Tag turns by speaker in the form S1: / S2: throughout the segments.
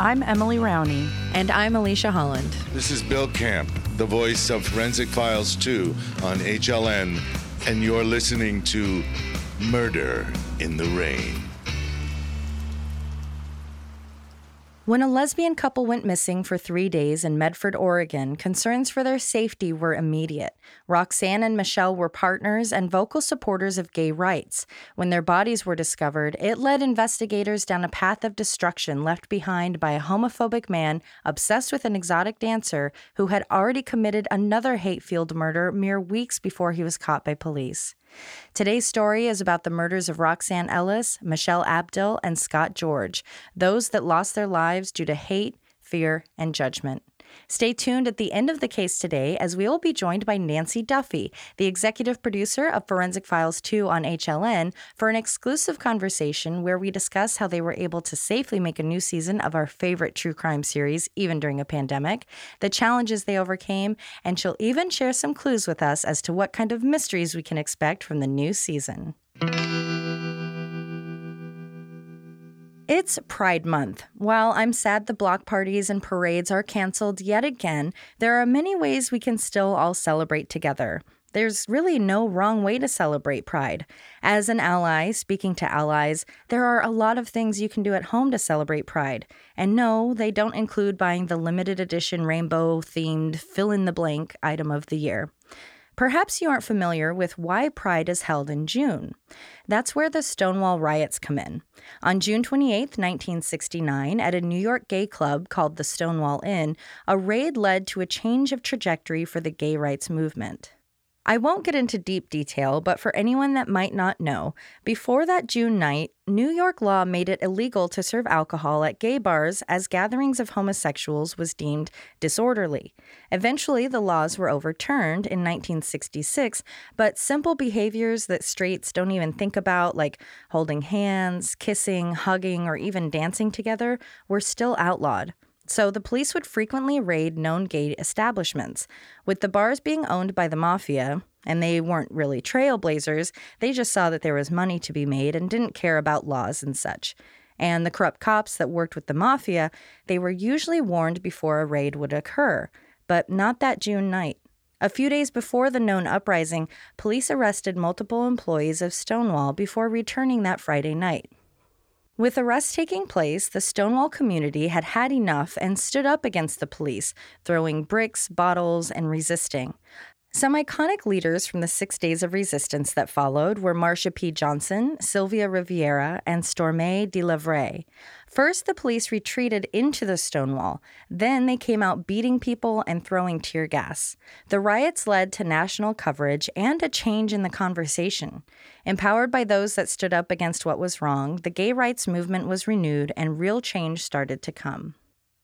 S1: I'm Emily Rowney.
S2: And I'm Alicia Holland.
S3: This is Bill Camp, the voice of Forensic Files 2 on HLN, and you're listening to Murder in the Rain.
S2: When a lesbian couple went missing for three days in Medford, Oregon, concerns for their safety were immediate. Roxanne and Michelle were partners and vocal supporters of gay rights. When their bodies were discovered, it led investigators down a path of destruction left behind by a homophobic man obsessed with an exotic dancer who had already committed another hate filled murder mere weeks before he was caught by police. Today's story is about the murders of Roxanne Ellis, Michelle Abdill, and Scott George, those that lost their lives due to hate, fear, and judgment. Stay tuned at the end of the case today as we will be joined by Nancy Duffy, the executive producer of Forensic Files 2 on HLN, for an exclusive conversation where we discuss how they were able to safely make a new season of our favorite true crime series, even during a pandemic, the challenges they overcame, and she'll even share some clues with us as to what kind of mysteries we can expect from the new season. It's Pride Month. While I'm sad the block parties and parades are canceled yet again, there are many ways we can still all celebrate together. There's really no wrong way to celebrate Pride. As an ally, speaking to allies, there are a lot of things you can do at home to celebrate Pride. And no, they don't include buying the limited edition rainbow themed fill in the blank item of the year. Perhaps you aren't familiar with why Pride is held in June. That's where the Stonewall riots come in. On June 28, 1969, at a New York gay club called the Stonewall Inn, a raid led to a change of trajectory for the gay rights movement. I won't get into deep detail, but for anyone that might not know, before that June night, New York law made it illegal to serve alcohol at gay bars as gatherings of homosexuals was deemed disorderly. Eventually, the laws were overturned in 1966, but simple behaviors that straights don't even think about, like holding hands, kissing, hugging, or even dancing together, were still outlawed. So the police would frequently raid known gay establishments. With the bars being owned by the mafia, and they weren't really trailblazers, they just saw that there was money to be made and didn't care about laws and such. And the corrupt cops that worked with the mafia, they were usually warned before a raid would occur, but not that June night. A few days before the known uprising, police arrested multiple employees of Stonewall before returning that Friday night. With arrests taking place, the Stonewall community had had enough and stood up against the police, throwing bricks, bottles, and resisting. Some iconic leaders from the six days of resistance that followed were Marsha P. Johnson, Sylvia Riviera, and Stormé DeLivray. First, the police retreated into the Stonewall. Then they came out beating people and throwing tear gas. The riots led to national coverage and a change in the conversation. Empowered by those that stood up against what was wrong, the gay rights movement was renewed and real change started to come.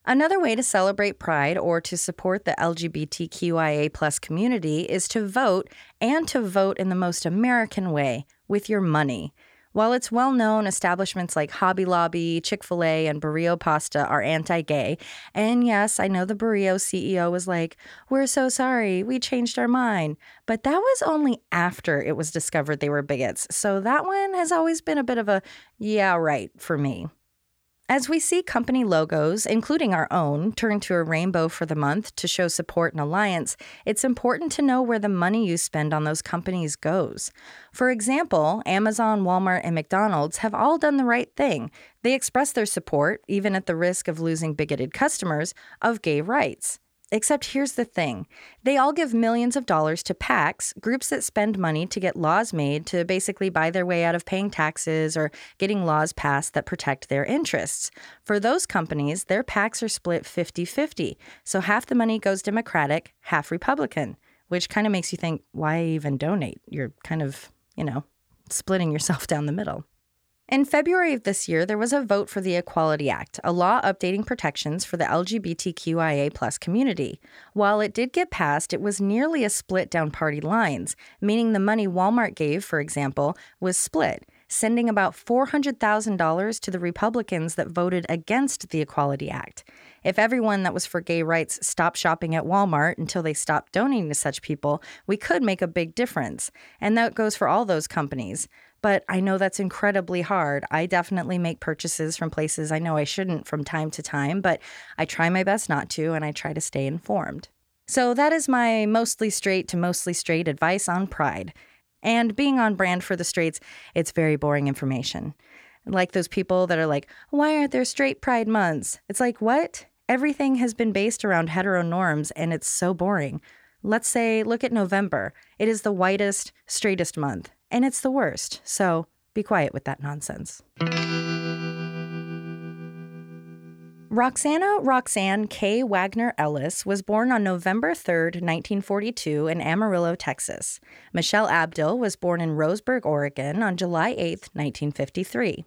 S2: Another way to celebrate Pride or to support the LGBTQIA community is to vote and to vote in the most American way with your money. While it's well known establishments like Hobby Lobby, Chick fil A, and Barilla Pasta are anti gay, and yes, I know the Barilla CEO was like, We're so sorry, we changed our mind. But that was only after it was discovered they were bigots, so that one has always been a bit of a yeah, right for me. As we see company logos, including our own, turn to a rainbow for the month to show support and alliance, it's important to know where the money you spend on those companies goes. For example, Amazon, Walmart, and McDonald's have all done the right thing. They express their support, even at the risk of losing bigoted customers, of gay rights. Except here's the thing they all give millions of dollars to PACs, groups that spend money to get laws made to basically buy their way out of paying taxes or getting laws passed that protect their interests. For those companies, their PACs are split 50 50. So half the money goes Democratic, half Republican, which kind of makes you think, why even donate? You're kind of, you know, splitting yourself down the middle. In February of this year, there was a vote for the Equality Act, a law updating protections for the LGBTQIA community. While it did get passed, it was nearly a split down party lines, meaning the money Walmart gave, for example, was split, sending about $400,000 to the Republicans that voted against the Equality Act. If everyone that was for gay rights stopped shopping at Walmart until they stopped donating to such people, we could make a big difference. And that goes for all those companies. But I know that's incredibly hard. I definitely make purchases from places I know I shouldn't from time to time, but I try my best not to and I try to stay informed. So that is my mostly straight to mostly straight advice on pride. And being on brand for the straights, it's very boring information. Like those people that are like, why aren't there straight pride months? It's like, what? Everything has been based around hetero norms and it's so boring. Let's say, look at November. It is the whitest, straightest month, and it's the worst. So be quiet with that nonsense. Roxana Roxanne K. Wagner Ellis was born on November 3, 1942, in Amarillo, Texas. Michelle Abdill was born in Roseburg, Oregon on July 8, 1953.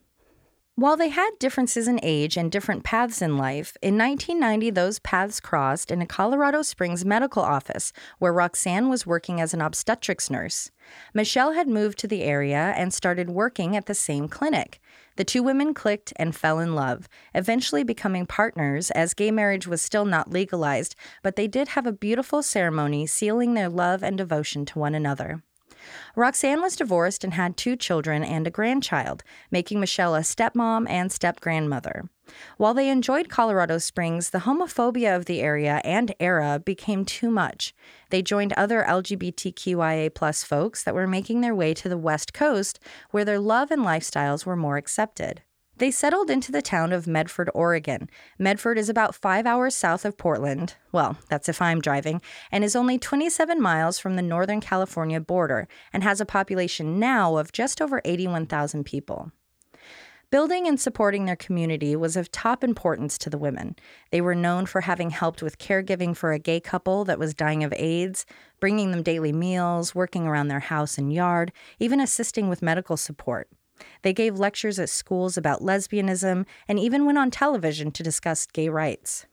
S2: While they had differences in age and different paths in life, in 1990 those paths crossed in a Colorado Springs medical office where Roxanne was working as an obstetrics nurse. Michelle had moved to the area and started working at the same clinic. The two women clicked and fell in love, eventually becoming partners as gay marriage was still not legalized, but they did have a beautiful ceremony sealing their love and devotion to one another. Roxanne was divorced and had two children and a grandchild, making Michelle a stepmom and step grandmother. While they enjoyed Colorado Springs, the homophobia of the area and era became too much. They joined other LGBTQIA plus folks that were making their way to the West Coast, where their love and lifestyles were more accepted. They settled into the town of Medford, Oregon. Medford is about five hours south of Portland. Well, that's if I'm driving, and is only 27 miles from the Northern California border and has a population now of just over 81,000 people. Building and supporting their community was of top importance to the women. They were known for having helped with caregiving for a gay couple that was dying of AIDS, bringing them daily meals, working around their house and yard, even assisting with medical support. They gave lectures at schools about lesbianism and even went on television to discuss gay rights.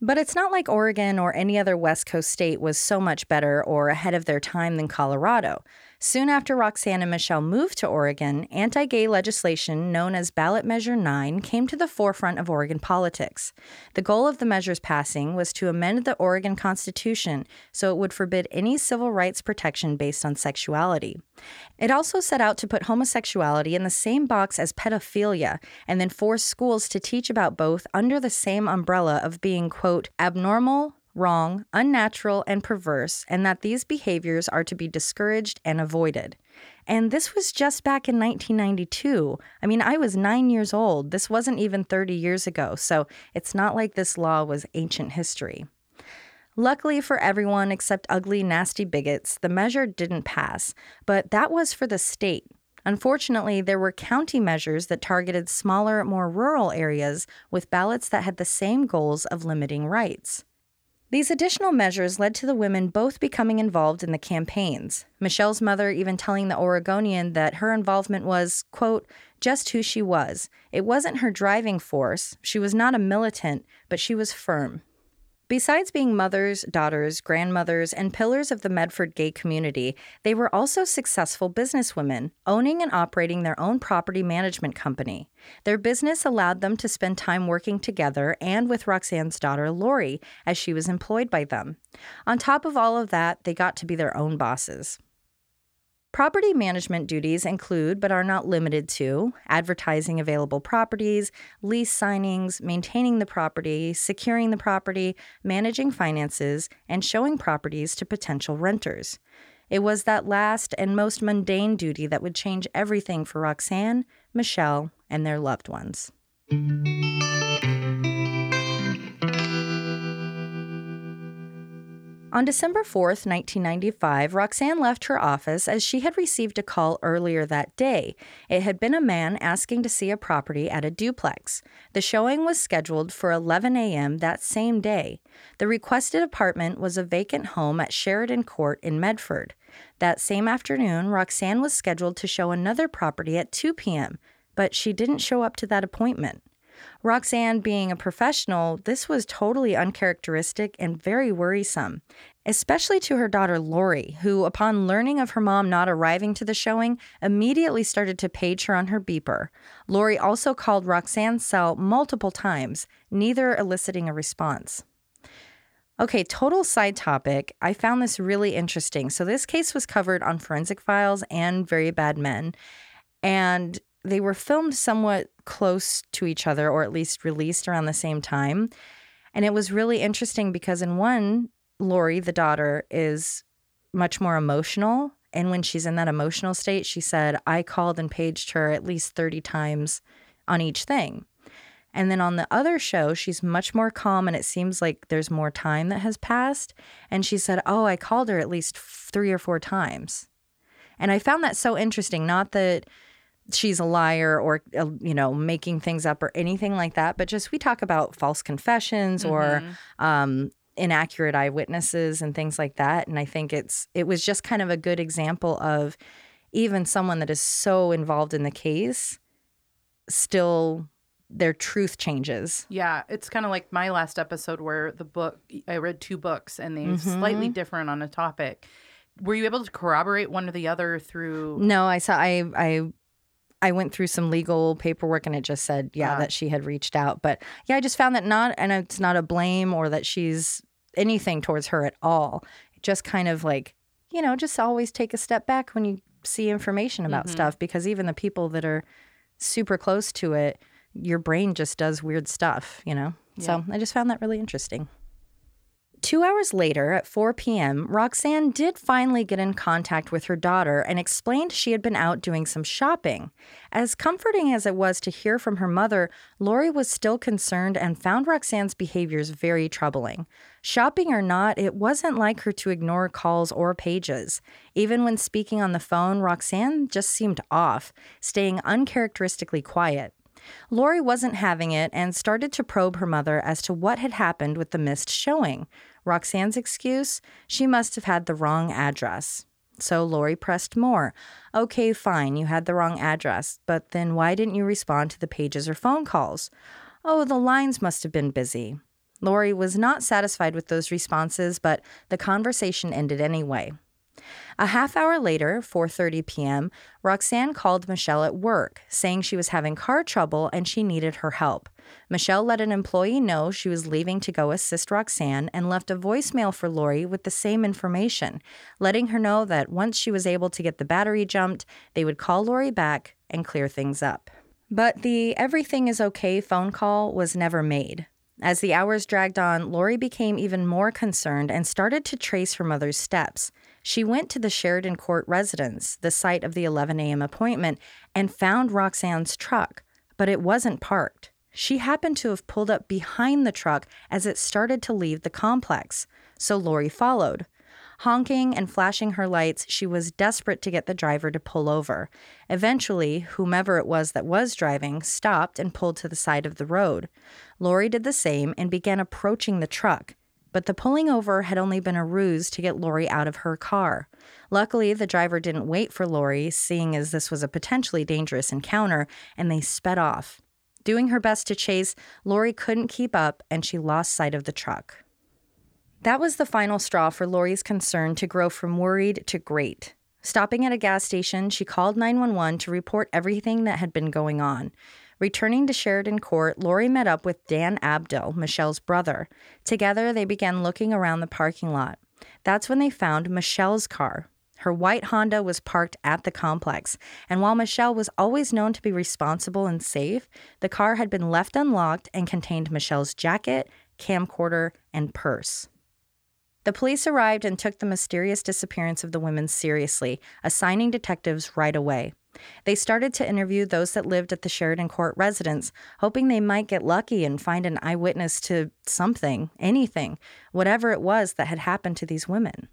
S2: But it's not like Oregon or any other West Coast state was so much better or ahead of their time than Colorado. Soon after Roxanne and Michelle moved to Oregon, anti gay legislation known as Ballot Measure 9 came to the forefront of Oregon politics. The goal of the measure's passing was to amend the Oregon Constitution so it would forbid any civil rights protection based on sexuality. It also set out to put homosexuality in the same box as pedophilia and then force schools to teach about both under the same umbrella of being, quote, abnormal, wrong, unnatural, and perverse, and that these behaviors are to be discouraged and avoided. And this was just back in 1992. I mean, I was nine years old. This wasn't even 30 years ago, so it's not like this law was ancient history. Luckily for everyone except ugly, nasty bigots, the measure didn't pass, but that was for the state. Unfortunately, there were county measures that targeted smaller, more rural areas with ballots that had the same goals of limiting rights. These additional measures led to the women both becoming involved in the campaigns. Michelle's mother even telling the Oregonian that her involvement was, quote, just who she was. It wasn't her driving force. She was not a militant, but she was firm. Besides being mothers, daughters, grandmothers, and pillars of the Medford gay community, they were also successful businesswomen, owning and operating their own property management company. Their business allowed them to spend time working together and with Roxanne's daughter, Lori, as she was employed by them. On top of all of that, they got to be their own bosses. Property management duties include, but are not limited to, advertising available properties, lease signings, maintaining the property, securing the property, managing finances, and showing properties to potential renters. It was that last and most mundane duty that would change everything for Roxanne, Michelle, and their loved ones. On December 4th, 1995, Roxanne left her office as she had received a call earlier that day. It had been a man asking to see a property at a duplex. The showing was scheduled for 11 a.m. that same day. The requested apartment was a vacant home at Sheridan Court in Medford. That same afternoon, Roxanne was scheduled to show another property at 2 p.m., but she didn't show up to that appointment. Roxanne being a professional, this was totally uncharacteristic and very worrisome, especially to her daughter Lori, who, upon learning of her mom not arriving to the showing, immediately started to page her on her beeper. Lori also called Roxanne's cell multiple times, neither eliciting a response. Okay, total side topic. I found this really interesting. So, this case was covered on Forensic Files and Very Bad Men. And they were filmed somewhat close to each other, or at least released around the same time. And it was really interesting because in one, Lori, the daughter, is much more emotional. And when she's in that emotional state, she said, I called and paged her at least 30 times on each thing. And then on the other show, she's much more calm and it seems like there's more time that has passed. And she said, Oh, I called her at least three or four times. And I found that so interesting. Not that she's a liar or, uh, you know, making things up or anything like that, but just we talk about false confessions mm-hmm. or, um, inaccurate eyewitnesses and things like that and i think it's it was just kind of a good example of even someone that is so involved in the case still their truth changes.
S1: Yeah, it's kind of like my last episode where the book I read two books and they're mm-hmm. slightly different on a topic. Were you able to corroborate one or the other through
S2: No, I saw I I I went through some legal paperwork and it just said yeah uh, that she had reached out. But yeah, I just found that not and it's not a blame or that she's anything towards her at all. Just kind of like, you know, just always take a step back when you see information about mm-hmm. stuff because even the people that are super close to it your brain just does weird stuff, you know? Yeah. So I just found that really interesting. Two hours later, at 4 p.m., Roxanne did finally get in contact with her daughter and explained she had been out doing some shopping. As comforting as it was to hear from her mother, Lori was still concerned and found Roxanne's behaviors very troubling. Shopping or not, it wasn't like her to ignore calls or pages. Even when speaking on the phone, Roxanne just seemed off, staying uncharacteristically quiet. Lori wasn't having it and started to probe her mother as to what had happened with the missed showing. Roxanne's excuse? She must have had the wrong address. So Lori pressed more. Okay, fine, you had the wrong address, but then why didn't you respond to the pages or phone calls? Oh, the lines must have been busy. Lori was not satisfied with those responses, but the conversation ended anyway. A half hour later, 4:30 p.m., Roxanne called Michelle at work, saying she was having car trouble and she needed her help. Michelle let an employee know she was leaving to go assist Roxanne and left a voicemail for Lori with the same information, letting her know that once she was able to get the battery jumped, they would call Lori back and clear things up. But the everything is okay phone call was never made. As the hours dragged on, Lori became even more concerned and started to trace her mother's steps. She went to the Sheridan Court residence, the site of the 11 a.m. appointment, and found Roxanne's truck, but it wasn't parked. She happened to have pulled up behind the truck as it started to leave the complex, so Lori followed. Honking and flashing her lights, she was desperate to get the driver to pull over. Eventually, whomever it was that was driving stopped and pulled to the side of the road. Lori did the same and began approaching the truck but the pulling over had only been a ruse to get Lori out of her car. Luckily, the driver didn't wait for Lori, seeing as this was a potentially dangerous encounter, and they sped off. Doing her best to chase, Lori couldn't keep up and she lost sight of the truck. That was the final straw for Lori's concern to grow from worried to great. Stopping at a gas station, she called 911 to report everything that had been going on. Returning to Sheridan Court, Lori met up with Dan Abdill, Michelle's brother. Together, they began looking around the parking lot. That's when they found Michelle's car. Her white Honda was parked at the complex, and while Michelle was always known to be responsible and safe, the car had been left unlocked and contained Michelle's jacket, camcorder, and purse. The police arrived and took the mysterious disappearance of the women seriously, assigning detectives right away. They started to interview those that lived at the Sheridan Court residence, hoping they might get lucky and find an eyewitness to something, anything, whatever it was that had happened to these women.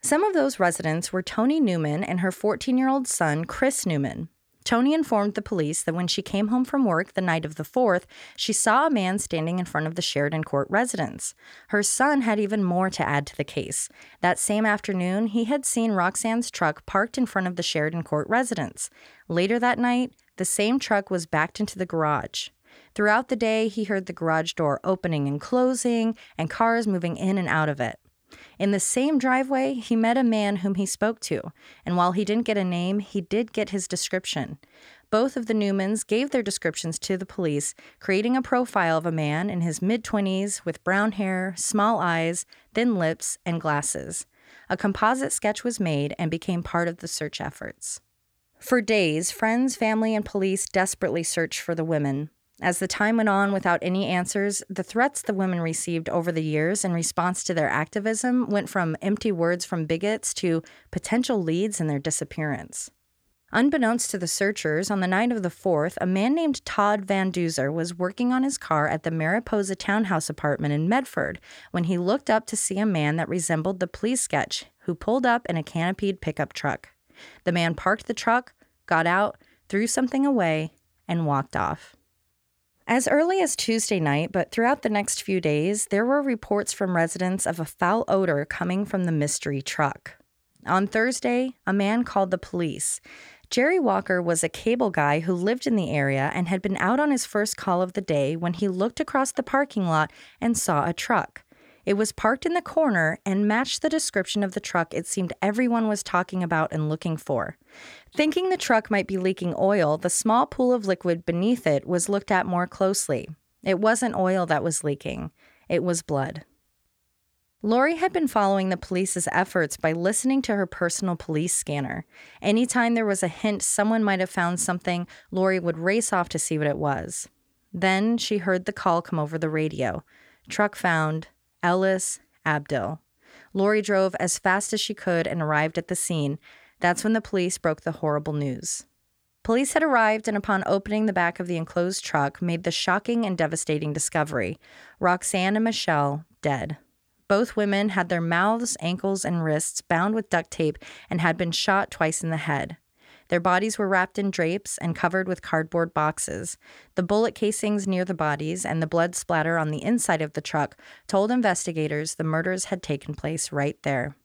S2: Some of those residents were Toni Newman and her 14 year old son, Chris Newman. Toni informed the police that when she came home from work the night of the 4th, she saw a man standing in front of the Sheridan Court residence. Her son had even more to add to the case. That same afternoon, he had seen Roxanne's truck parked in front of the Sheridan Court residence. Later that night, the same truck was backed into the garage. Throughout the day, he heard the garage door opening and closing and cars moving in and out of it. In the same driveway, he met a man whom he spoke to, and while he didn't get a name, he did get his description. Both of the Newmans gave their descriptions to the police, creating a profile of a man in his mid 20s with brown hair, small eyes, thin lips, and glasses. A composite sketch was made and became part of the search efforts. For days, friends, family, and police desperately searched for the women. As the time went on without any answers, the threats the women received over the years in response to their activism went from empty words from bigots to potential leads in their disappearance. Unbeknownst to the searchers, on the night of the 4th, a man named Todd Van Duzer was working on his car at the Mariposa townhouse apartment in Medford when he looked up to see a man that resembled the police sketch who pulled up in a canopied pickup truck. The man parked the truck, got out, threw something away, and walked off. As early as Tuesday night, but throughout the next few days, there were reports from residents of a foul odor coming from the mystery truck. On Thursday, a man called the police. Jerry Walker was a cable guy who lived in the area and had been out on his first call of the day when he looked across the parking lot and saw a truck. It was parked in the corner and matched the description of the truck it seemed everyone was talking about and looking for. Thinking the truck might be leaking oil, the small pool of liquid beneath it was looked at more closely. It wasn't oil that was leaking, it was blood. Lori had been following the police's efforts by listening to her personal police scanner. Anytime there was a hint someone might have found something, Lori would race off to see what it was. Then she heard the call come over the radio. Truck found, Ellis, Abdill. Lori drove as fast as she could and arrived at the scene. That's when the police broke the horrible news. Police had arrived and, upon opening the back of the enclosed truck, made the shocking and devastating discovery Roxanne and Michelle dead. Both women had their mouths, ankles, and wrists bound with duct tape and had been shot twice in the head. Their bodies were wrapped in drapes and covered with cardboard boxes. The bullet casings near the bodies and the blood splatter on the inside of the truck told investigators the murders had taken place right there.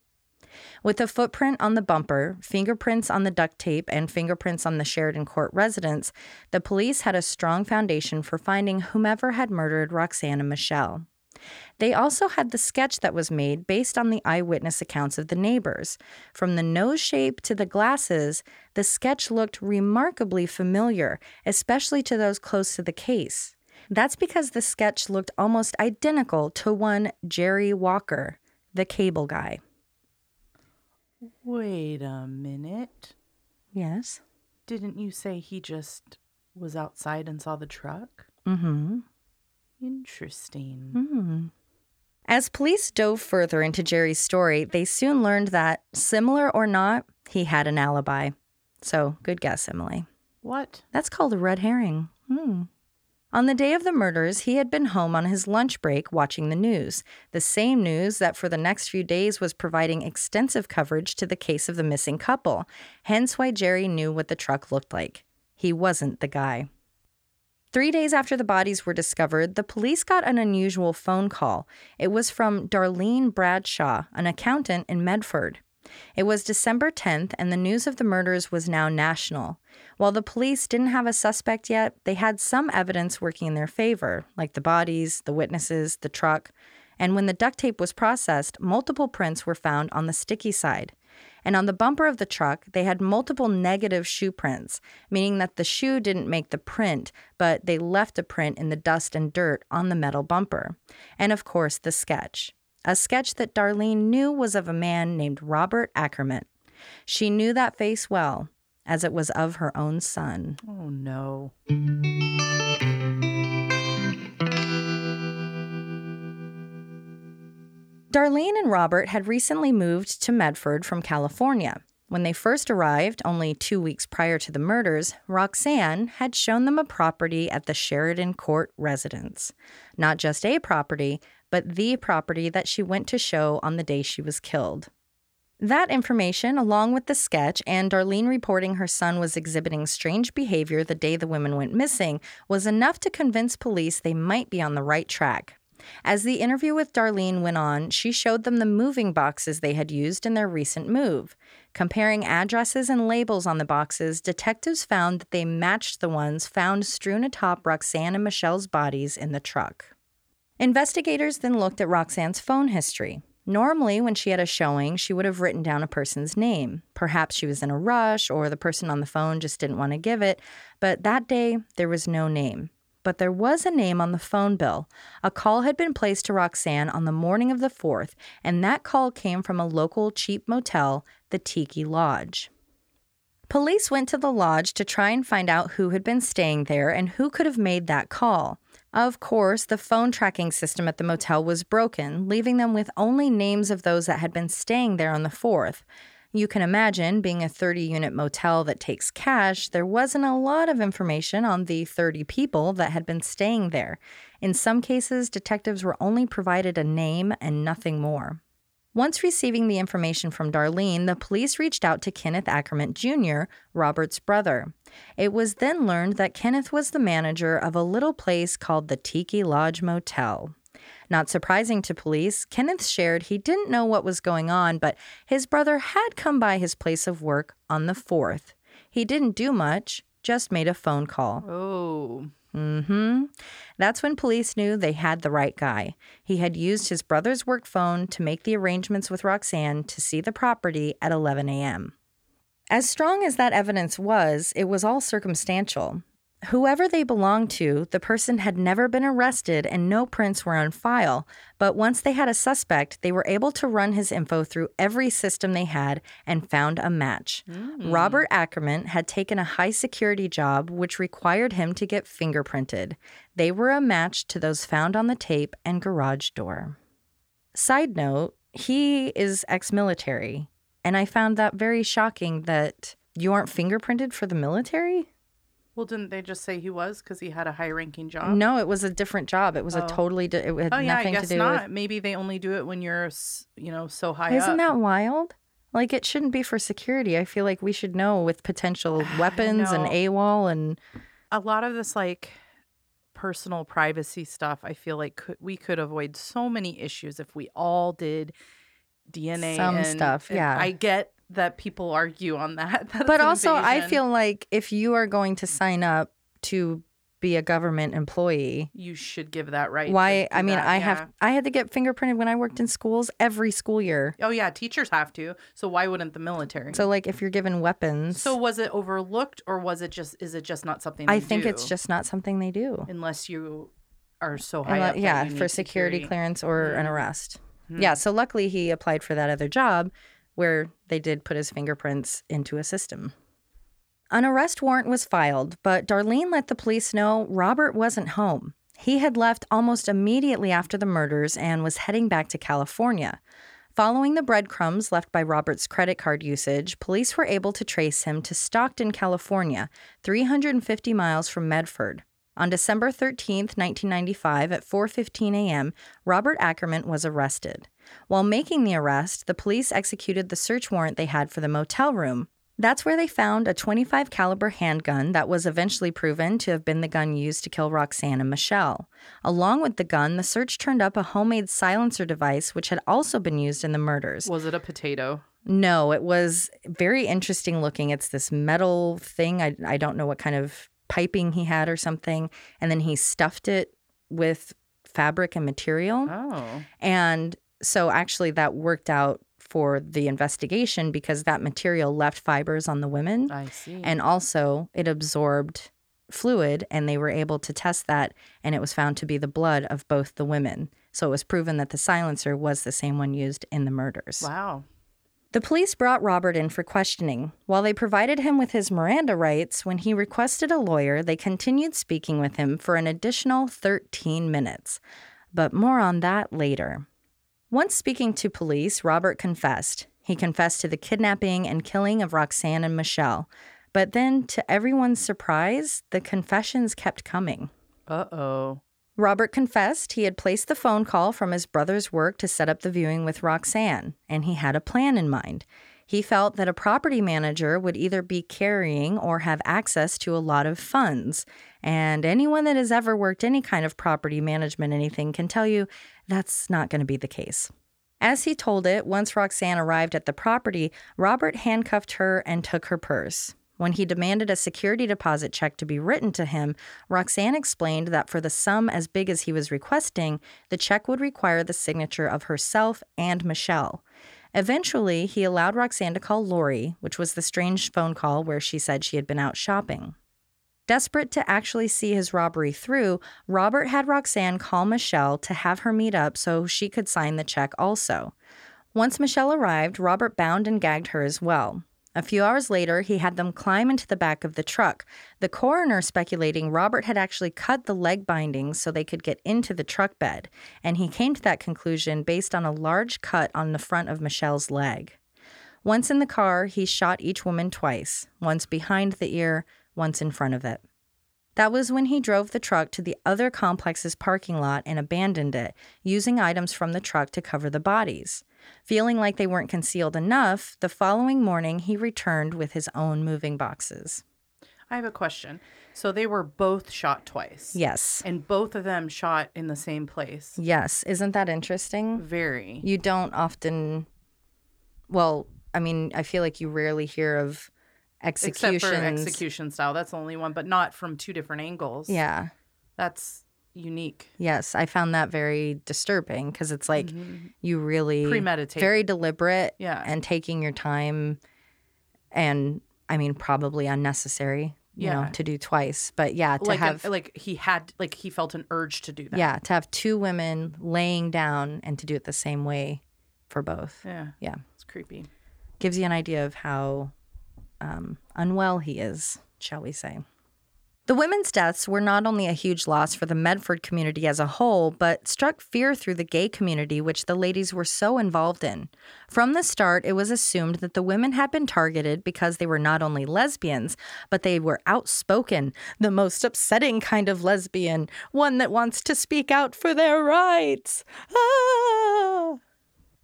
S2: With a footprint on the bumper, fingerprints on the duct tape, and fingerprints on the Sheridan Court residence, the police had a strong foundation for finding whomever had murdered Roxanne and Michelle. They also had the sketch that was made based on the eyewitness accounts of the neighbors. From the nose shape to the glasses, the sketch looked remarkably familiar, especially to those close to the case. That's because the sketch looked almost identical to one Jerry Walker, the cable guy.
S1: Wait a minute.
S2: Yes.
S1: Didn't you say he just was outside and saw the truck?
S2: Mm hmm.
S1: Interesting.
S2: Mm. As police dove further into Jerry's story, they soon learned that, similar or not, he had an alibi. So, good guess, Emily.
S1: What?
S2: That's called a red herring. Hmm. On the day of the murders, he had been home on his lunch break watching the news, the same news that for the next few days was providing extensive coverage to the case of the missing couple, hence why Jerry knew what the truck looked like. He wasn't the guy. Three days after the bodies were discovered, the police got an unusual phone call. It was from Darlene Bradshaw, an accountant in Medford. It was December 10th, and the news of the murders was now national. While the police didn't have a suspect yet, they had some evidence working in their favor, like the bodies, the witnesses, the truck. And when the duct tape was processed, multiple prints were found on the sticky side. And on the bumper of the truck, they had multiple negative shoe prints, meaning that the shoe didn't make the print, but they left a print in the dust and dirt on the metal bumper. And of course, the sketch. A sketch that Darlene knew was of a man named Robert Acremant. She knew that face well, as it was of her own son.
S1: Oh, no.
S2: Darlene and Robert had recently moved to Medford from California. When they first arrived, only two weeks prior to the murders, Roxanne had shown them a property at the Sheridan Court residence. Not just a property, but the property that she went to show on the day she was killed. That information, along with the sketch and Darlene reporting her son was exhibiting strange behavior the day the women went missing, was enough to convince police they might be on the right track. As the interview with Darlene went on, she showed them the moving boxes they had used in their recent move. Comparing addresses and labels on the boxes, detectives found that they matched the ones found strewn atop Roxanne and Michelle's bodies in the truck. Investigators then looked at Roxanne's phone history. Normally, when she had a showing, she would have written down a person's name. Perhaps she was in a rush or the person on the phone just didn't want to give it, but that day there was no name but there was a name on the phone bill. A call had been placed to Roxanne on the morning of the 4th, and that call came from a local cheap motel, the Tiki Lodge. Police went to the lodge to try and find out who had been staying there and who could have made that call. Of course, the phone tracking system at the motel was broken, leaving them with only names of those that had been staying there on the 4th. You can imagine, being a 30 unit motel that takes cash, there wasn't a lot of information on the 30 people that had been staying there. In some cases, detectives were only provided a name and nothing more. Once receiving the information from Darlene, the police reached out to Kenneth Acremant Jr., Robert's brother. It was then learned that Kenneth was the manager of a little place called the Tiki Lodge Motel. Not surprising to police, Kenneth shared he didn't know what was going on, but his brother had come by his place of work on the 4th. He didn't do much, just made a phone call.
S1: Oh.
S2: Mm-hmm. That's when police knew they had the right guy. He had used his brother's work phone to make the arrangements with Roxanne to see the property at 11 a.m. As strong as that evidence was, it was all circumstantial. Whoever they belonged to, the person had never been arrested and no prints were on file. But once they had a suspect, they were able to run his info through every system they had and found a match.
S1: Mm.
S2: Robert Acremant had taken a high security job which required him to get fingerprinted. They were a match to those found on the tape and garage door. Side note, he is ex military, and I found that very shocking that you aren't fingerprinted for the military.
S1: Well, didn't they just say he was because he had a high ranking job?
S2: No, it was a different job. It was a
S1: Oh.
S2: totally. Di- it had
S1: Oh yeah, I
S2: nothing
S1: guess
S2: to do
S1: not. Maybe they only do it when you're, you know, so high
S2: with. Isn't
S1: up.
S2: that wild? Like it shouldn't be for security. I feel like we should know with potential weapons and. AWOL and
S1: a lot of this like personal privacy stuff? I feel like could, we could avoid so many issues if we all did DNA.
S2: Some
S1: and-
S2: stuff,
S1: and
S2: yeah.
S1: I get that people argue on that. That's
S2: but
S1: an
S2: also I feel like if you are going to sign up to be a government employee,
S1: you should give that right.
S2: why I mean
S1: that,
S2: I
S1: yeah.
S2: have I had to get fingerprinted when I worked in schools every school year.
S1: Oh yeah, teachers have to. So why wouldn't the military?
S2: So like if you're given weapons,
S1: So was it overlooked or was it just is it just not something
S2: I think it's just not something they do.
S1: unless you are so high
S2: Unle-
S1: up
S2: yeah, for
S1: need
S2: security, clearance or an
S1: Mhm.
S2: arrest.
S1: Hmm.
S2: Yeah, so luckily he applied for that other job where they did put his fingerprints into a system. An arrest warrant was filed, but Darlene let the police know Robert wasn't home. He had left almost immediately after the murders and was heading back to California. Following the breadcrumbs left by Robert's credit card usage, police were able to trace him to Stockton, California, 350 miles from Medford. On December 13, 1995, at 4:15 a.m., Robert Acremant was arrested. While making the arrest, the police executed the search warrant they had for the motel room. That's where they found a 25 caliber handgun that was eventually proven to have been the gun used to kill Roxanne and Michelle. Along with the gun, the search turned up a homemade silencer device which had also been used in the murders.
S1: Was it a potato?
S2: No, it was very interesting looking. It's this metal thing. I, I don't know what kind of piping he had or something. And then he stuffed it with fabric and material.
S1: Oh.
S2: And so actually that worked out for the investigation because that material left fibers on the women.
S1: I see.
S2: And also it absorbed fluid and they were able to test that and it was found to be the blood of both the women. So it was proven that the silencer was the same one used in the murders.
S1: wow.
S2: The police brought Robert in for questioning. While they provided him with his Miranda rights, when he requested a lawyer, they continued speaking with him for an additional 13 minutes. But more on that later. Once speaking to police, Robert confessed. He confessed to the kidnapping and killing of Roxanne and Michelle. But then, to everyone's surprise, the confessions kept coming.
S1: Uh oh.
S2: Robert confessed he had placed the phone call from his brother's work to set up the viewing with Roxanne, and he had a plan in mind. He felt that a property manager would either be carrying or have access to a lot of funds. And anyone that has ever worked any kind of property management anything can tell you that's not going to be the case. As he told it, once Roxanne arrived at the property, Robert handcuffed her and took her purse. When he demanded a security deposit check to be written to him, Roxanne explained that for the sum as big as he was requesting, the check would require the signature of herself and Michelle. Eventually, he allowed Roxanne to call Lori, which was the strange phone call where she said she had been out shopping. Desperate to actually see his robbery through, Robert had Roxanne call Michelle to have her meet up so she could sign the check also. Once Michelle arrived, Robert bound and gagged her as well. A few hours later, he had them climb into the back of the truck. The coroner speculating Robert had actually cut the leg bindings so they could get into the truck bed, and he came to that conclusion based on a large cut on the front of Michelle's leg. Once in the car, he shot each woman twice once behind the ear, once in front of it. That was when he drove the truck to the other complex's parking lot and abandoned it, using items from the truck to cover the bodies. Feeling like they weren't concealed enough, the following morning he returned with his own moving boxes.
S1: I have a question. So they were both shot twice.
S2: Yes.
S1: And both of them shot in the same place.
S2: Yes. Isn't that interesting?
S1: Very.
S2: You don't often, well, I mean, I feel like you rarely hear of executions.
S1: Except for execution style. That's the only one, but not from two different angles.
S2: Yeah.
S1: That's unique.
S2: Yes. I found that very disturbing because it's like you really
S1: Premeditated.
S2: very deliberate
S1: Yeah.
S2: and taking your time and I mean probably unnecessary, you know, to do twice. But yeah, to
S1: like
S2: have
S1: a, like he had like he felt an urge to do that.
S2: yeah, to have two women laying down and to do it the same way for both.
S1: Yeah.
S2: Yeah.
S1: It's creepy.
S2: Gives you an idea of how um, unwell he is, shall we say. The women's deaths were not only a huge loss for the Medford community as a whole, but struck fear through the gay community, which the ladies were so involved in. From the start, it was assumed that the women had been targeted because they were not only lesbians, but they were outspoken, the most upsetting kind of lesbian, one that wants to speak out for their rights. Ah!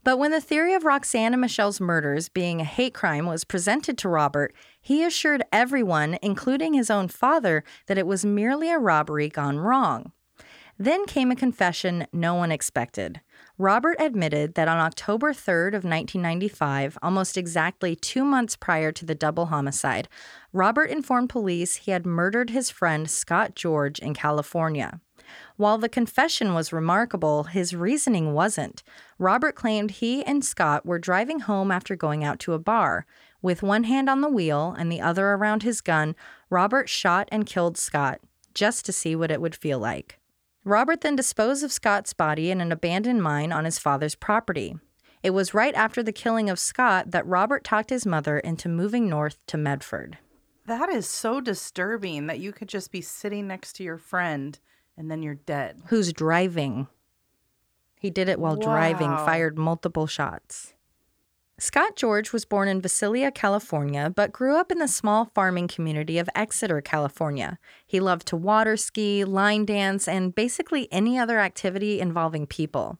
S2: But when the theory of Roxanne and Michelle's murders being a hate crime was presented to Robert, he assured everyone, including his own father, that it was merely a robbery gone wrong. Then came a confession no one expected. Robert admitted that on October 3rd of 1995, almost exactly 2 months prior to the double homicide, Robert informed police he had murdered his friend Scott George in California. While the confession was remarkable, his reasoning wasn't. Robert claimed he and Scott were driving home after going out to a bar. With one hand on the wheel and the other around his gun, Robert shot and killed Scott, just to see what it would feel like. Robert then disposed of Scott's body in an abandoned mine on his father's property. It was right after the killing of Scott that Robert talked his mother into moving north to Medford.
S1: That is so disturbing that you could just be sitting next to your friend and then you're dead.
S2: Who's driving? He did it while driving, fired multiple shots. Scott George was born in Visalia, California, but grew up in the small farming community of Exeter, California. He loved to water ski, line dance, and basically any other activity involving people.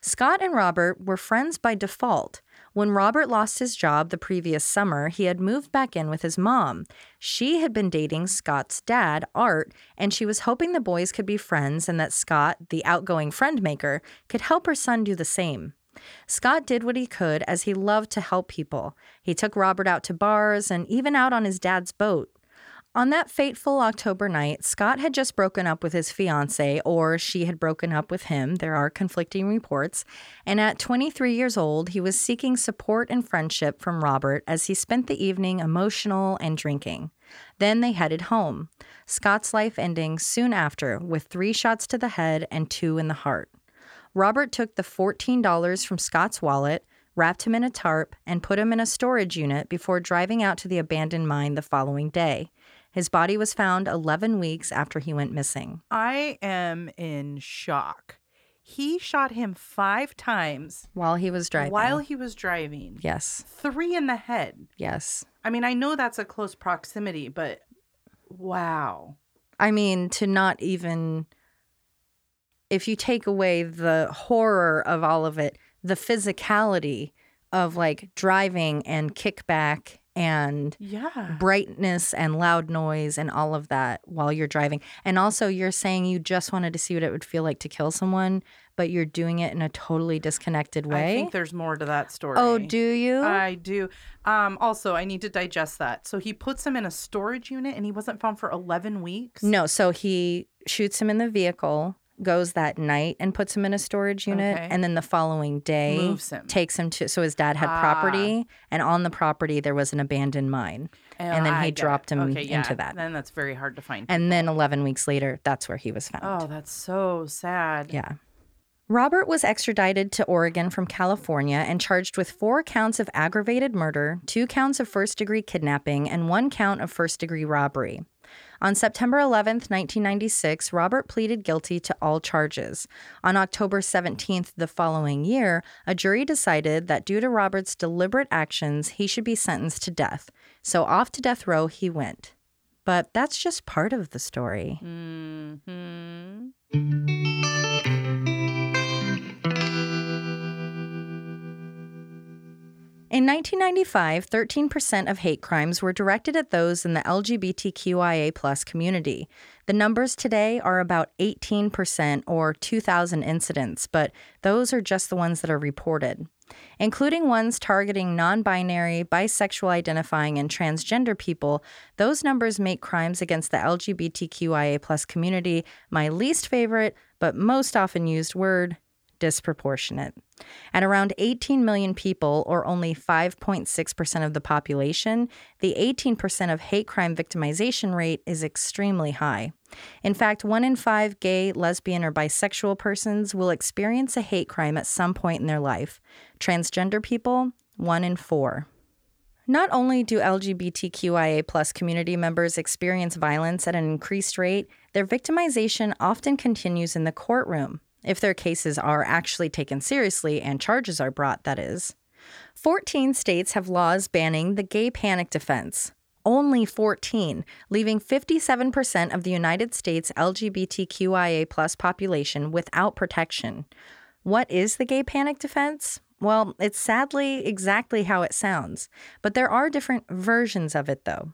S2: Scott and Robert were friends by default. When Robert lost his job the previous summer, he had moved back in with his mom. She had been dating Scott's dad, Art, and she was hoping the boys could be friends and that Scott, the outgoing friend maker, could help her son do the same. Scott did what he could as he loved to help people. He took Robert out to bars and even out on his dad's boat. On that fateful October night, Scott had just broken up with his fiancee, or she had broken up with him. There are conflicting reports. And at 23 years old, he was seeking support and friendship from Robert as he spent the evening emotional and drinking. Then they headed home. Scott's life ending soon after with three shots to the head and two in the heart. Robert took the $14 from Scott's wallet, wrapped him in a tarp, and put him in a storage unit before driving out to the abandoned mine the following day. His body was found 11 weeks after he went missing.
S1: I am in shock. He shot him five times
S2: While he was driving.
S1: while he was driving.
S2: yes,
S1: Three in the head.
S2: yes.
S1: I mean, I know that's a close proximity, but wow.
S2: I mean, to not even, if you take away the horror of all of it, the physicality of like driving and kickback and
S1: Yeah.
S2: brightness and loud noise and all of that while you're driving. And also, you're saying you just wanted to see what it would feel like to kill someone, but you're doing it in a totally disconnected way.
S1: I think there's more to that story.
S2: oh, do you?
S1: I do. Um, also, I need to digest that. So he puts him in a storage unit and he wasn't found for 11 weeks.
S2: no. So he shoots him in the vehicle, goes that night and puts him in a storage unit,
S1: Okay.
S2: and then the following day
S1: Moves him.
S2: takes him to. So his dad had
S1: Ah.
S2: property, and on the property there was an abandoned mine, and then
S1: I
S2: he
S1: it.
S2: dropped him
S1: Okay, yeah.
S2: into that.
S1: Then that's very hard to find.
S2: And then 11 weeks later, that's where he was found.
S1: oh, that's so sad.
S2: Yeah. Robert was extradited to Oregon from California and charged with four counts of aggravated murder, two counts of first degree kidnapping, and one count of first degree robbery. On September 11, 1996, Robert pleaded guilty to all charges. On October 17th the following year, a jury decided that due to Robert's deliberate actions, he should be sentenced to death. So off to death row he went. But that's just part of the story.
S1: Mm-hmm.
S2: In 1995, 13% of hate crimes were directed at those in the LGBTQIA community. The numbers today are about 18% or 2,000 incidents, but those are just the ones that are reported. Including ones targeting non binary, bisexual identifying, and transgender people, those numbers make crimes against the LGBTQIA community my least favorite, but most often used word disproportionate. At around 18 million people, or only 5.6% of the population, the 18% of hate crime victimization rate is extremely high. In fact, one in five gay, lesbian, or bisexual persons will experience a hate crime at some point in their life. Transgender people, one in four. Not only do LGBTQIA plus community members experience violence at an increased rate, their victimization often continues in the courtroom if their cases are actually taken seriously and charges are brought, that is. 14 states have laws banning the gay panic defense. Only 14, leaving 57% of the United States LGBTQIA population without protection. What is the gay panic defense? Well, it's sadly exactly how it sounds, but there are different versions of it though.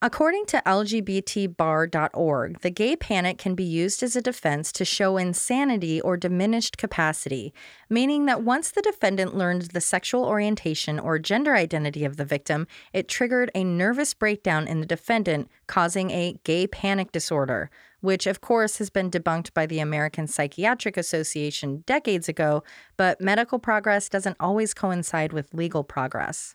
S2: According to LGBTBar.org, the gay panic can be used as a defense to show insanity or diminished capacity, meaning that once the defendant learned the sexual orientation or gender identity of the victim, it triggered a nervous breakdown in the defendant, causing a gay panic disorder, which of course has been debunked by the American Psychiatric Association decades ago, but medical progress doesn't always coincide with legal progress.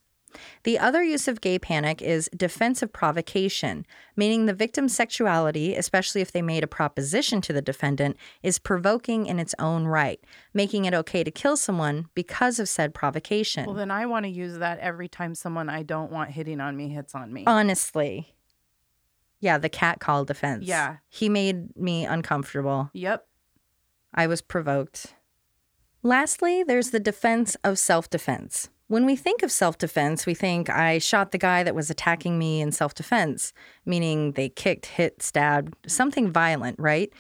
S2: The other use of gay panic is defensive provocation, meaning the victim's sexuality, especially if they made a proposition to the defendant, is provoking in its own right, making it okay to kill someone because of said provocation.
S1: Well, then I want to use that every time someone I don't want hitting on me hits on me.
S2: Honestly. Yeah, the cat call defense.
S1: Yeah.
S2: He made me uncomfortable.
S1: yep.
S2: I was provoked. Lastly, there's the defense of self defense. When we think of self defense, we think I shot the guy that was attacking me in self defense, meaning they kicked, hit, stabbed, something violent, right?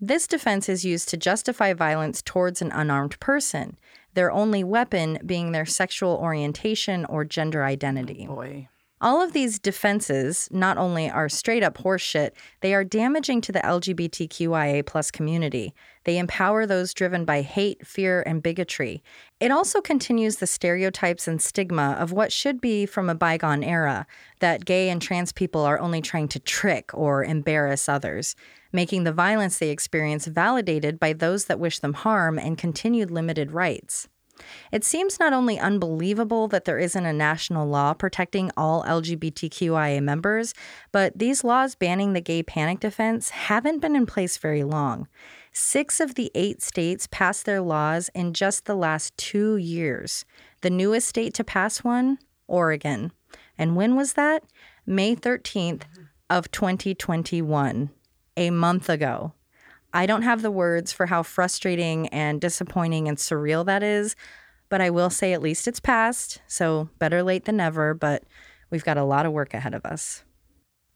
S2: This defense is used to justify violence towards an unarmed person, their only weapon being their sexual orientation or gender identity.
S1: Oh, boy.
S2: All of these defenses not only are straight up horseshit, they are damaging to the LGBTQIA plus community. They empower those driven by hate, fear, and bigotry. It also continues the stereotypes and stigma of what should be from a bygone era that gay and trans people are only trying to trick or embarrass others, making the violence they experience validated by those that wish them harm and continued limited rights. It seems not only unbelievable that there isn't a national law protecting all LGBTQIA members, but these laws banning the gay panic defense haven't been in place very long. Six of the eight states passed their laws in just the last two years. The newest state to pass one, Oregon. And when was that? May 13th of 2021, a month ago. I don't have the words for how frustrating and disappointing and surreal that is, but I will say at least it's passed, so better late than never, but we've got a lot of work ahead of us.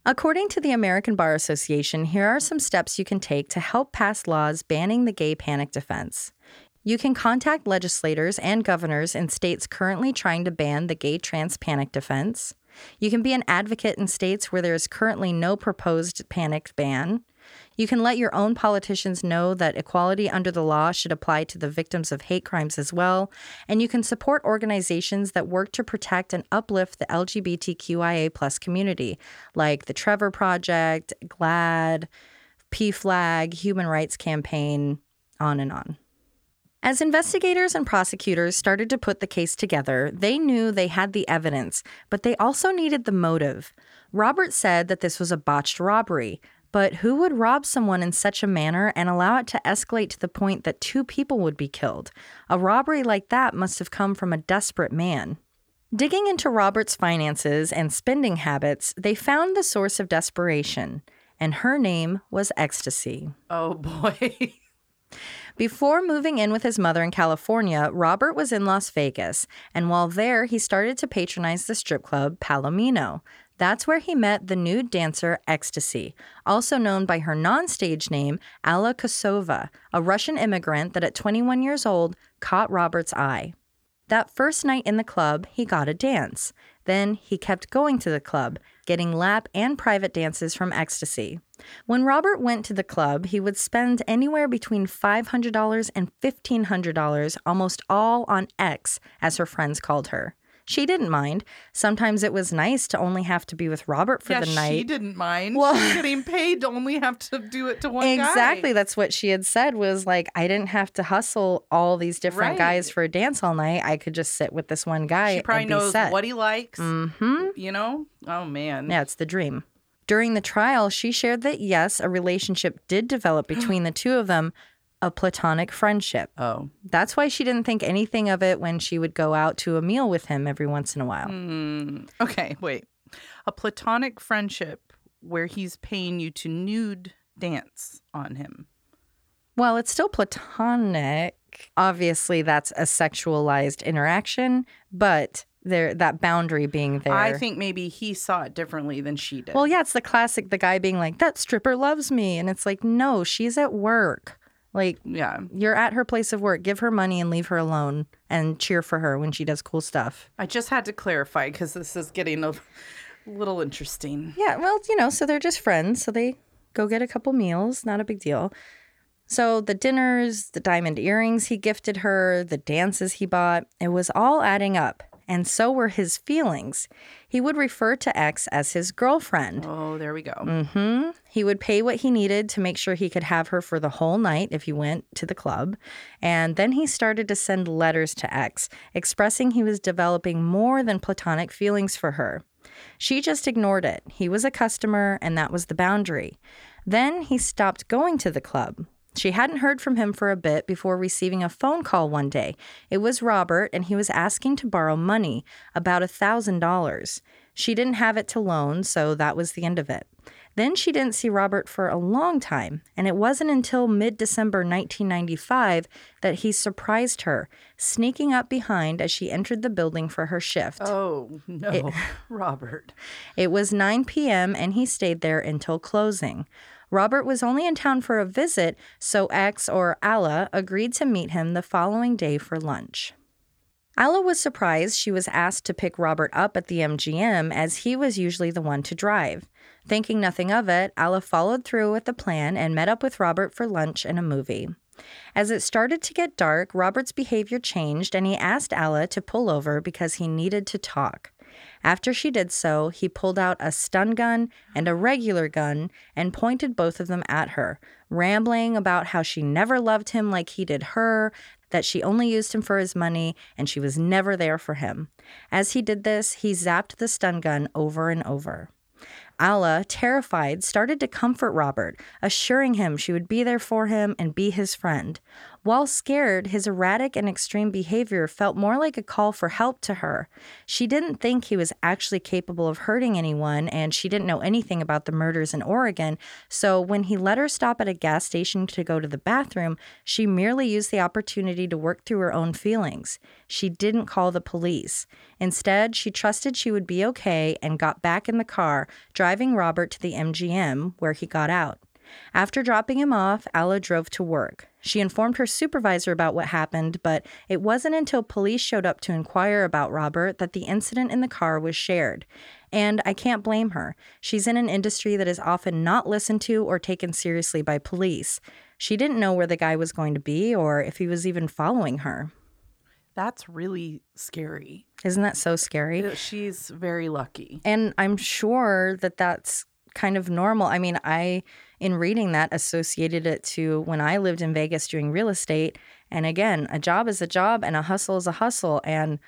S2: According to the American Bar Association, here are some steps you can take to help pass laws banning the gay panic defense. You can contact legislators and governors in states currently trying to ban the gay trans panic defense. You can be an advocate in states where there is currently no proposed panic ban. You can let your own politicians know that equality under the law should apply to the victims of hate crimes as well. And you can support organizations that work to protect and uplift the LGBTQIA plus community, like the Trevor Project, GLAAD, PFLAG, Human Rights Campaign, on and on. As investigators and prosecutors started to put the case together, they knew they had the evidence, but they also needed the motive. Robert said that this was a botched robbery, But who would rob someone in such a manner and allow it to escalate to the point that two people would be killed? A robbery like that must have come from a desperate man. Digging into Robert's finances and spending habits, they found the source of desperation, and her name was ecstasy.
S1: Oh boy.
S2: Before moving in with his mother in California, Robert was in Las Vegas, and while there, he started to patronize the strip club Palomino. That's where he met the nude dancer Ecstasy, also known by her non stage name, Alla Kosova, a Russian immigrant that at 21 years old caught Robert's eye. That first night in the club, he got a dance. Then he kept going to the club, getting lap and private dances from Ecstasy. When Robert went to the club, he would spend anywhere between $500 and $1,500, almost all on X, as her friends called her. She didn't mind. Sometimes it was nice to only have to be with Robert for
S1: yeah,
S2: the night.
S1: she didn't mind.
S2: Well-
S1: She's getting paid to only have to do it to one guy.
S2: Exactly. That's what she had said was like, I didn't have to hustle all these different
S1: Right.
S2: guys for a dance all night. I could just sit with this one guy
S1: She probably knows
S2: set.
S1: what he likes.
S2: Mm-hmm.
S1: You know? Oh man.
S2: Yeah, it's the dream. During the trial, she shared that yes, a relationship did develop between the two of them, a platonic friendship.
S1: Oh.
S2: That's why she didn't think anything of it when she would go out to a meal with him every once in a while.
S1: Hmm. Okay, wait. A platonic friendship where he's paying you to nude dance on him.
S2: Well, it's still platonic. Obviously, that's a sexualized interaction, but there that boundary being there.
S1: I think maybe he saw it differently than she did.
S2: Well, yeah, it's the classic the guy being like, "That stripper loves me." And it's like, "No, she's at work." Like
S1: yeah.
S2: you're at her place of work. Give her money and leave her alone and cheer for her when she does cool stuff.
S1: I just had to clarify because this is getting a little interesting.
S2: Yeah, well, you know, so they're just friends. So they go get a couple meals, not a big deal. So the dinners, the diamond earrings he gifted her, the dances he bought, it was all adding up. And so were his feelings. He would refer to X as his girlfriend.
S1: Oh, there we go.
S2: Mm-hmm. He would pay what he needed to make sure he could have her for the whole night if he went to the club. And then he started to send letters to X, expressing he was developing more than platonic feelings for her. She just ignored it. He was a customer, and that was the boundary. Then he stopped going to the club. She hadn't heard from him for a bit before receiving a phone call one day. It was Robert, and he was asking to borrow money, about a $1,000. She didn't have it to loan, so that was the end of it. Then she didn't see Robert for a long time, and it wasn't until mid December 1995 that he surprised her, sneaking up behind as she entered the building for her shift.
S1: Oh, no. Robert.
S2: It was 9 p.m., and he stayed there until closing. Robert was only in town for a visit, so X or Alla agreed to meet him the following day for lunch. Alla was surprised she was asked to pick Robert up at the MGM as he was usually the one to drive. Thinking nothing of it, Alla followed through with the plan and met up with Robert for lunch and a movie. As it started to get dark, Robert's behavior changed and he asked Alla to pull over because he needed to talk. After she did so, he pulled out a stun gun and a regular gun and pointed both of them at her, rambling about how she never loved him like he did her, that she only used him for his money, and she was never there for him. As he did this, he zapped the stun gun over and over. Alla, terrified, started to comfort Robert, assuring him she would be there for him and be his friend. While scared, his erratic and extreme behavior felt more like a call for help to her. She didn't think he was actually capable of hurting anyone, and she didn't know anything about the murders in Oregon. So, when he let her stop at a gas station to go to the bathroom, she merely used the opportunity to work through her own feelings. She didn't call the police. Instead, she trusted she would be okay and got back in the car, driving Robert to the MGM, where he got out. After dropping him off, Alla drove to work. She informed her supervisor about what happened, but it wasn't until police showed up to inquire about Robert that the incident in the car was shared. And I can't blame her. She's in an industry that is often not listened to or taken seriously by police. She didn't know where the guy was going to be or if he was even following her.
S1: That's really scary.
S2: Isn't that so scary?
S1: Uh, she's very lucky.
S2: And I'm sure that that's kind of normal. I mean, I, in reading that, associated it to when I lived in Vegas doing real estate. And again, a job is a job and a hustle is a hustle. And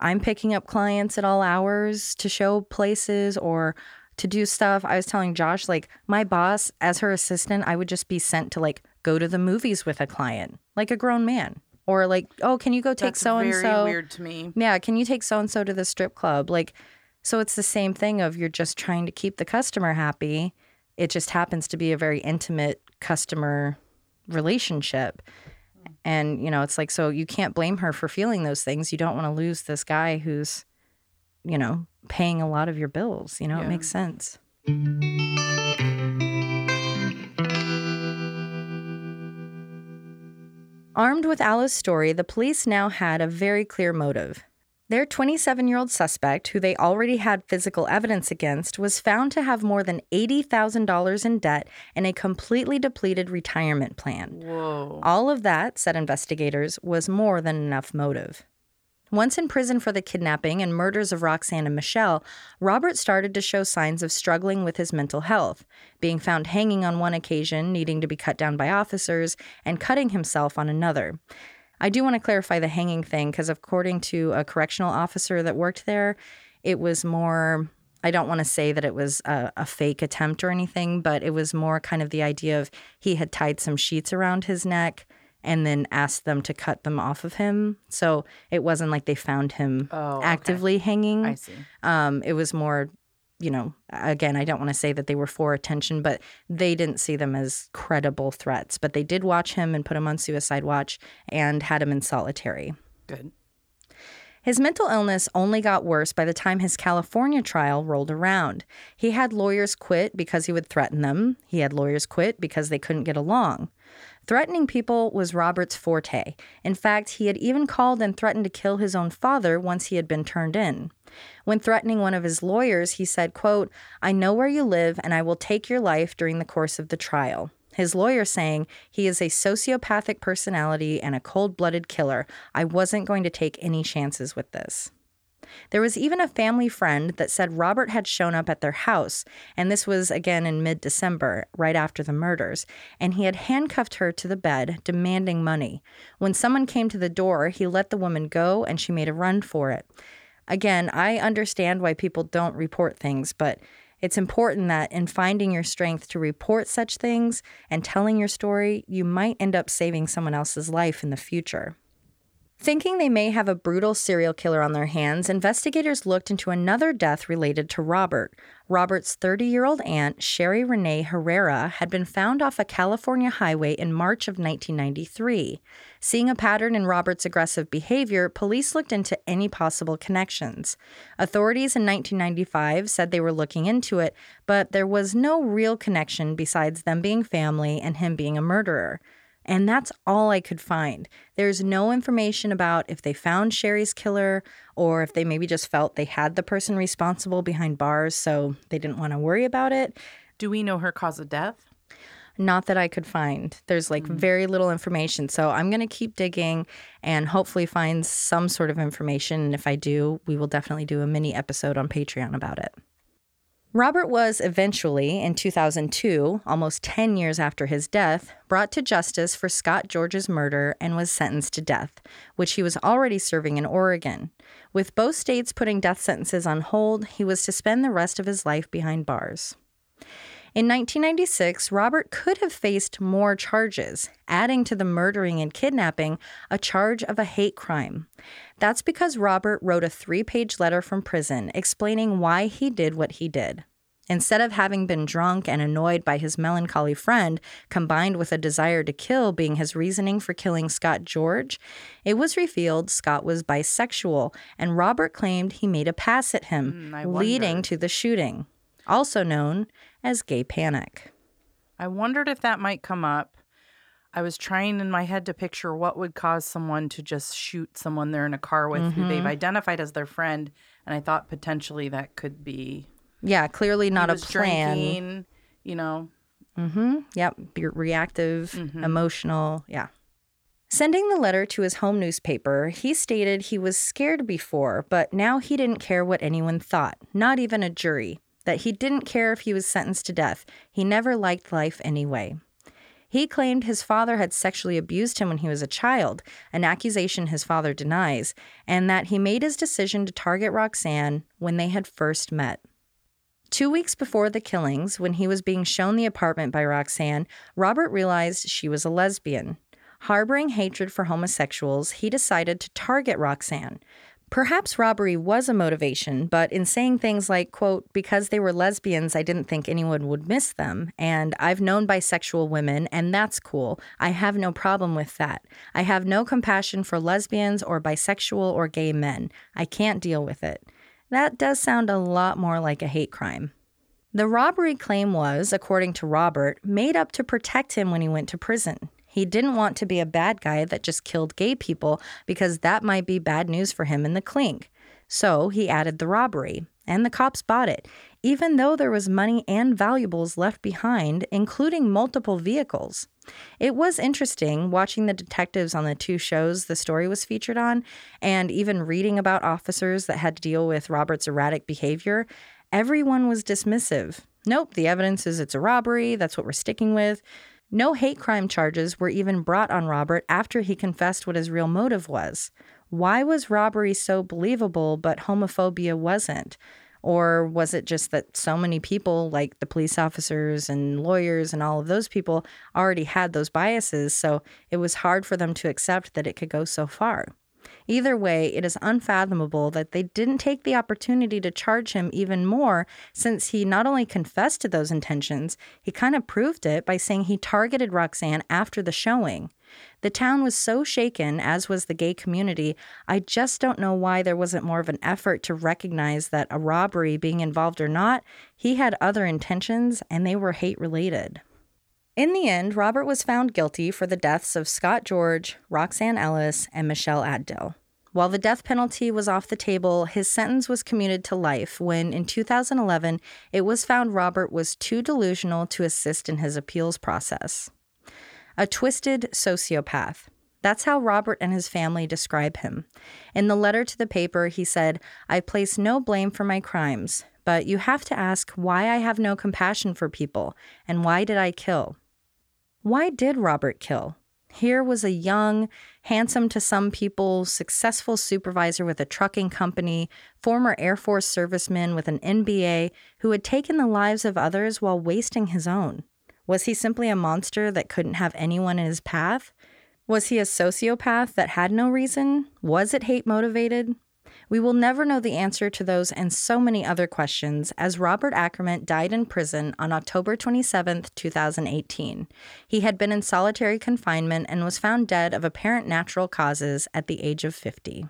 S2: I'm picking up clients at all hours to show places or to do stuff. I was telling Josh, like, my boss, as her assistant, I would just be sent to like go to the movies with a client, like a grown man. Or like, oh, can you go take so and so
S1: weird to me.
S2: Yeah, can you take so and so to the strip club? Like, so it's the same thing of you're just trying to keep the customer happy. It just happens to be a very intimate customer relationship. And, you know, it's like, so you can't blame her for feeling those things. You don't want to lose this guy who's, you know, paying a lot of your bills. You know,
S1: Yeah.
S2: it makes sense. Armed with Alice's story, the police now had a very clear motive. Their 27 year old suspect, who they already had physical evidence against, was found to have more than $80,000 in debt and a completely depleted retirement plan.
S1: Whoa.
S2: All of that, said investigators, was more than enough motive. Once in prison for the kidnapping and murders of Roxanne and Michelle, Robert started to show signs of struggling with his mental health, being found hanging on one occasion, needing to be cut down by officers, and cutting himself on another. I do want to clarify the hanging thing because, according to a correctional officer that worked there, it was more. I don't want to say that it was a, a fake attempt or anything, but it was more kind of the idea of he had tied some sheets around his neck and then asked them to cut them off of him. So it wasn't like they found him
S1: Oh, okay.
S2: actively hanging.
S1: I see.
S2: Um, it was more, you know, again, I don't want to say that they were for attention, but they didn't see them as credible threats. But they did watch him and put him on suicide watch and had him in solitary.
S1: Good.
S2: His mental illness only got worse by the time his California trial rolled around. He had lawyers quit because he would threaten them. He had lawyers quit because they couldn't get along. Threatening people was Robert's forte. In fact, he had even called and threatened to kill his own father once he had been turned in. When threatening one of his lawyers, he said, quote, I know where you live and I will take your life during the course of the trial. His lawyer saying he is a sociopathic personality and a cold blooded killer. I wasn't going to take any chances with this. There was even a family friend that said Robert had shown up at their house, and this was again in mid December, right after the murders, and he had handcuffed her to the bed, demanding money. When someone came to the door, he let the woman go and she made a run for it. Again, I understand why people don't report things, but it's important that in finding your strength to report such things and telling your story, you might end up saving someone else's life in the future. Thinking they may have a brutal serial killer on their hands, investigators looked into another death related to Robert. Robert's 30 year old aunt, Sherry Renee Herrera, had been found off a California highway in March of 1993. Seeing a pattern in Robert's aggressive behavior, police looked into any possible connections. Authorities in 1995 said they were looking into it, but there was no real connection besides them being family and him being a murderer. And that's all I could find. There's no information about if they found Sherry's killer or if they maybe just felt they had the person responsible behind bars, so they didn't want to worry about it.
S1: Do we know her cause of death?
S2: Not that I could find. There's like mm. very little information. So I'm going to keep digging and hopefully find some sort of information. And if I do, we will definitely do a mini episode on Patreon about it. Robert was eventually, in 2002, almost 10 years after his death, brought to justice for Scott George's murder and was sentenced to death, which he was already serving in Oregon. With both states putting death sentences on hold, he was to spend the rest of his life behind bars. In 1996, Robert could have faced more charges, adding to the murdering and kidnapping a charge of a hate crime. That's because Robert wrote a three page letter from prison explaining why he did what he did. Instead of having been drunk and annoyed by his melancholy friend, combined with a desire to kill being his reasoning for killing Scott George, it was revealed Scott was bisexual, and Robert claimed he made a pass at him,
S1: hmm, I
S2: leading to the shooting, also known as gay panic.
S1: I wondered if that might come up. I was trying in my head to picture what would cause someone to just shoot someone they're in a car with who they've identified as their friend, and I thought potentially that could be
S2: Yeah, clearly not a plan.
S1: Drinking, you know,
S2: Mm-hmm. Yep. Be reactive, emotional. Yeah. Sending the letter to his home newspaper, he stated he was scared before, but now he didn't care what anyone thought, not even a jury, that he didn't care if he was sentenced to death. He never liked life anyway. He claimed his father had sexually abused him when he was a child, an accusation his father denies, and that he made his decision to target Roxanne when they had first met. Two weeks before the killings, when he was being shown the apartment by Roxanne, Robert realized she was a lesbian. Harboring hatred for homosexuals, he decided to target Roxanne. Perhaps robbery was a motivation, but in saying things like, quote, because they were lesbians, I didn't think anyone would miss them, and I've known bisexual women, and that's cool. I have no problem with that. I have no compassion for lesbians or bisexual or gay men. I can't deal with it. That does sound a lot more like a hate crime. The robbery claim was, according to Robert, made up to protect him when he went to prison. He didn't want to be a bad guy that just killed gay people because that might be bad news for him in the clink. So he added the robbery, and the cops bought it, even though there was money and valuables left behind, including multiple vehicles. It was interesting watching the detectives on the two shows the story was featured on, and even reading about officers that had to deal with Robert's erratic behavior. Everyone was dismissive. Nope, the evidence is it's a robbery, that's what we're sticking with. No hate crime charges were even brought on Robert after he confessed what his real motive was. Why was robbery so believable but homophobia wasn't? Or was it just that so many people, like the police officers and lawyers and all of those people, already had those biases, so it was hard for them to accept that it could go so far? Either way, it is unfathomable that they didn't take the opportunity to charge him even more since he not only confessed to those intentions, he kind of proved it by saying he targeted Roxanne after the showing. The town was so shaken, as was the gay community, I just don't know why there wasn't more of an effort to recognize that a robbery being involved or not, he had other intentions and they were hate related. In the end, Robert was found guilty for the deaths of Scott George, Roxanne Ellis, and Michelle Abdill. While the death penalty was off the table, his sentence was commuted to life when, in 2011, it was found Robert was too delusional to assist in his appeals process. A twisted sociopath. That's how Robert and his family describe him. In the letter to the paper, he said, I place no blame for my crimes, but you have to ask why I have no compassion for people and why did I kill? Why did Robert kill? Here was a young, handsome to some people, successful supervisor with a trucking company, former Air Force serviceman with an MBA who had taken the lives of others while wasting his own. Was he simply a monster that couldn't have anyone in his path? Was he a sociopath that had no reason? Was it hate motivated? We will never know the answer to those and so many other questions as Robert Acremant died in prison on October 27, 2018. He had been in solitary confinement and was found dead of apparent natural causes at the age of 50.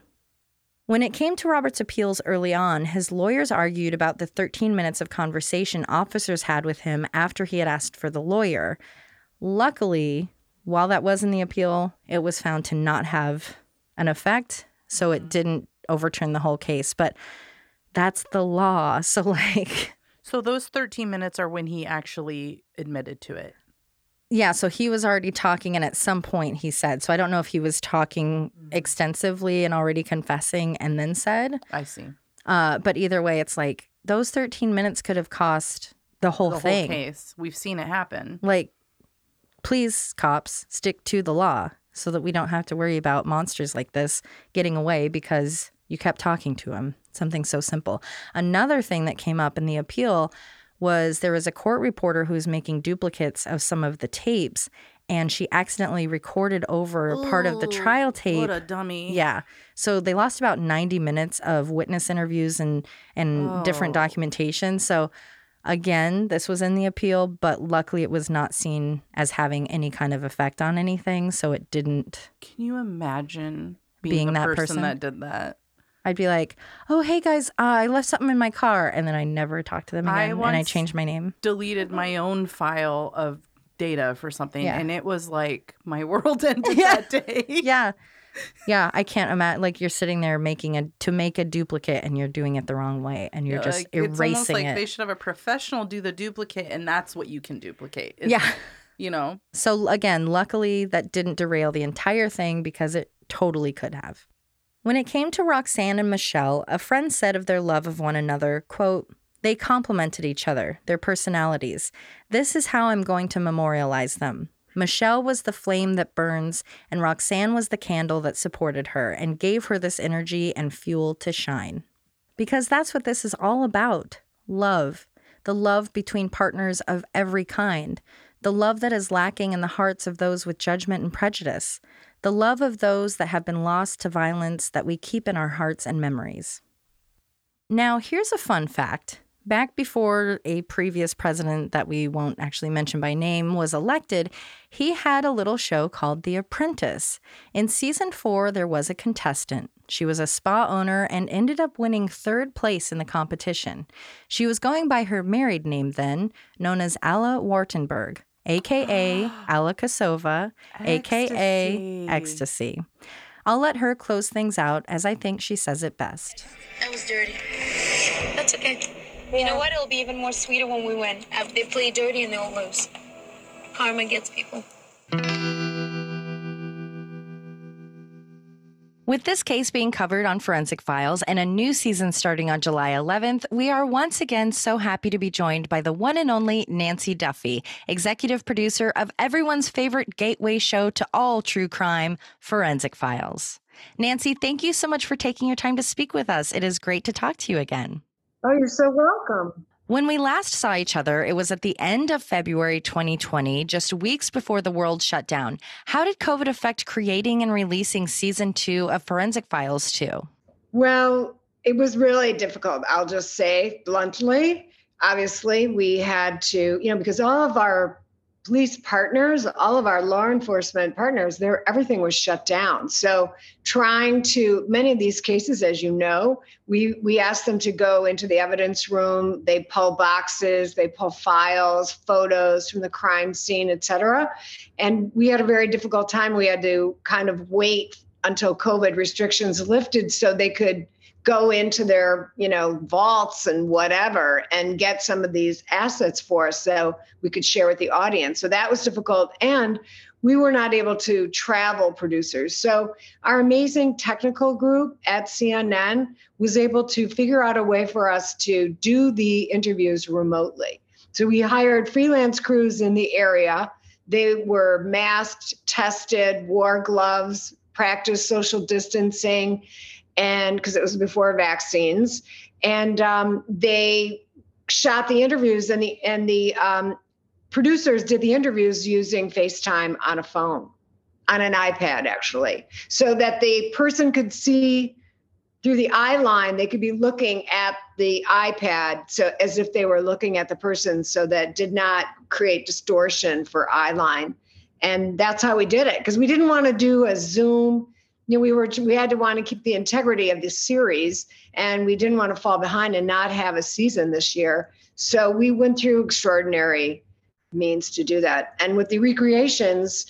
S2: When it came to Robert's appeals early on, his lawyers argued about the 13 minutes of conversation officers had with him after he had asked for the lawyer. Luckily, while that was in the appeal, it was found to not have an effect, so it mm. didn't overturn the whole case, but that's the law. So, like.
S1: So, those 13 minutes are when he actually admitted to it.
S2: Yeah, so he was already talking, and at some point he said, so I don't know if he was talking mm-hmm. extensively and already confessing and then said.
S1: I see.
S2: Uh, but either way, it's like those 13 minutes could have cost the whole
S1: the
S2: thing.
S1: Whole case. We've seen it happen.
S2: Like, please, cops, stick to the law so that we don't have to worry about monsters like this getting away because you kept talking to him. Something so simple. Another thing that came up in the appeal was there was a court reporter who was making duplicates of some of the tapes and she accidentally recorded over Ooh, part of the trial tape. What
S1: a dummy.
S2: Yeah. So they lost about 90 minutes of witness interviews and and oh. different documentation. So again, this was in the appeal, but luckily it was not seen as having any kind of effect on anything, so it didn't
S1: Can you imagine being, being that person, person that did that?
S2: I'd be like, "Oh, hey guys, uh, I left something in my car," and then I never talked to them again, I and I changed my name.
S1: Deleted my own file of data for something, yeah. and it was like my world ended yeah. that day.
S2: yeah, yeah. I can't imagine like you're sitting there making a to make a duplicate, and you're doing it the wrong way, and you're just like, erasing it's almost
S1: like
S2: it.
S1: They should have a professional do the duplicate, and that's what you can duplicate.
S2: yeah.
S1: You know.
S2: So again, luckily that didn't derail the entire thing because it totally could have. When it came to Roxanne and Michelle, a friend said of their love of one another, quote, they complemented each other, their personalities. This is how I'm going to memorialize them. Michelle was the flame that burns, and Roxanne was the candle that supported her and gave her this energy and fuel to shine. Because that's what this is all about love. the love between partners of every kind, the love that is lacking in the hearts of those with judgment and prejudice, the love of those that have been lost to violence that we keep in our hearts and memories. Now, here's a fun fact. Back before a previous president that we won't actually mention by name was elected, he had a little show called The Apprentice. In season four, there was a contestant. She was a spa owner and ended up winning third place in the competition. She was going by her married name then, known as Alla Wartenberg aka Alla Kosova, aka Ecstasy. I'll let her close things out as I think she says it best.
S4: That was dirty. That's okay. You know what? It'll be even more sweeter when we win. They play dirty and they'll lose. Karma gets people.
S2: With this case being covered on Forensic Files and a new season starting on July 11th, we are once again so happy to be joined by the one and only Nancy Duffy, executive producer of everyone's favorite gateway show to all true crime, Forensic Files. Nancy, thank you so much for taking your time to speak with us. It is great to talk to you again.
S5: Oh, you're so welcome.
S2: When we last saw each other, it was at the end of February 2020, just weeks before the world shut down. How did COVID affect creating and releasing season two of Forensic Files 2?
S5: Well, it was really difficult, I'll just say bluntly. Obviously, we had to, you know, because all of our police partners, all of our law enforcement partners, there everything was shut down. So trying to many of these cases, as you know, we we asked them to go into the evidence room. They pull boxes, they pull files, photos from the crime scene, et cetera. And we had a very difficult time. We had to kind of wait until COVID restrictions lifted so they could go into their you know vaults and whatever and get some of these assets for us so we could share with the audience. So that was difficult. And we were not able to travel producers. So our amazing technical group at cnn was able to figure out a way for us to do the interviews remotely. So we hired freelance crews in the area. They were masked tested wore gloves practiced social distancing and because it was before vaccines, and um, they shot the interviews and the and the um, producers did the interviews using FaceTime on a phone, on an iPad actually, so that the person could see through the eye line. They could be looking at the iPad, so as if they were looking at the person, so that did not create distortion for eye line. And that's how we did it because we didn't want to do a Zoom you know, we were we had to want to keep the integrity of the series, and we didn't want to fall behind and not have a season this year. So we went through extraordinary means to do that. And with the recreations,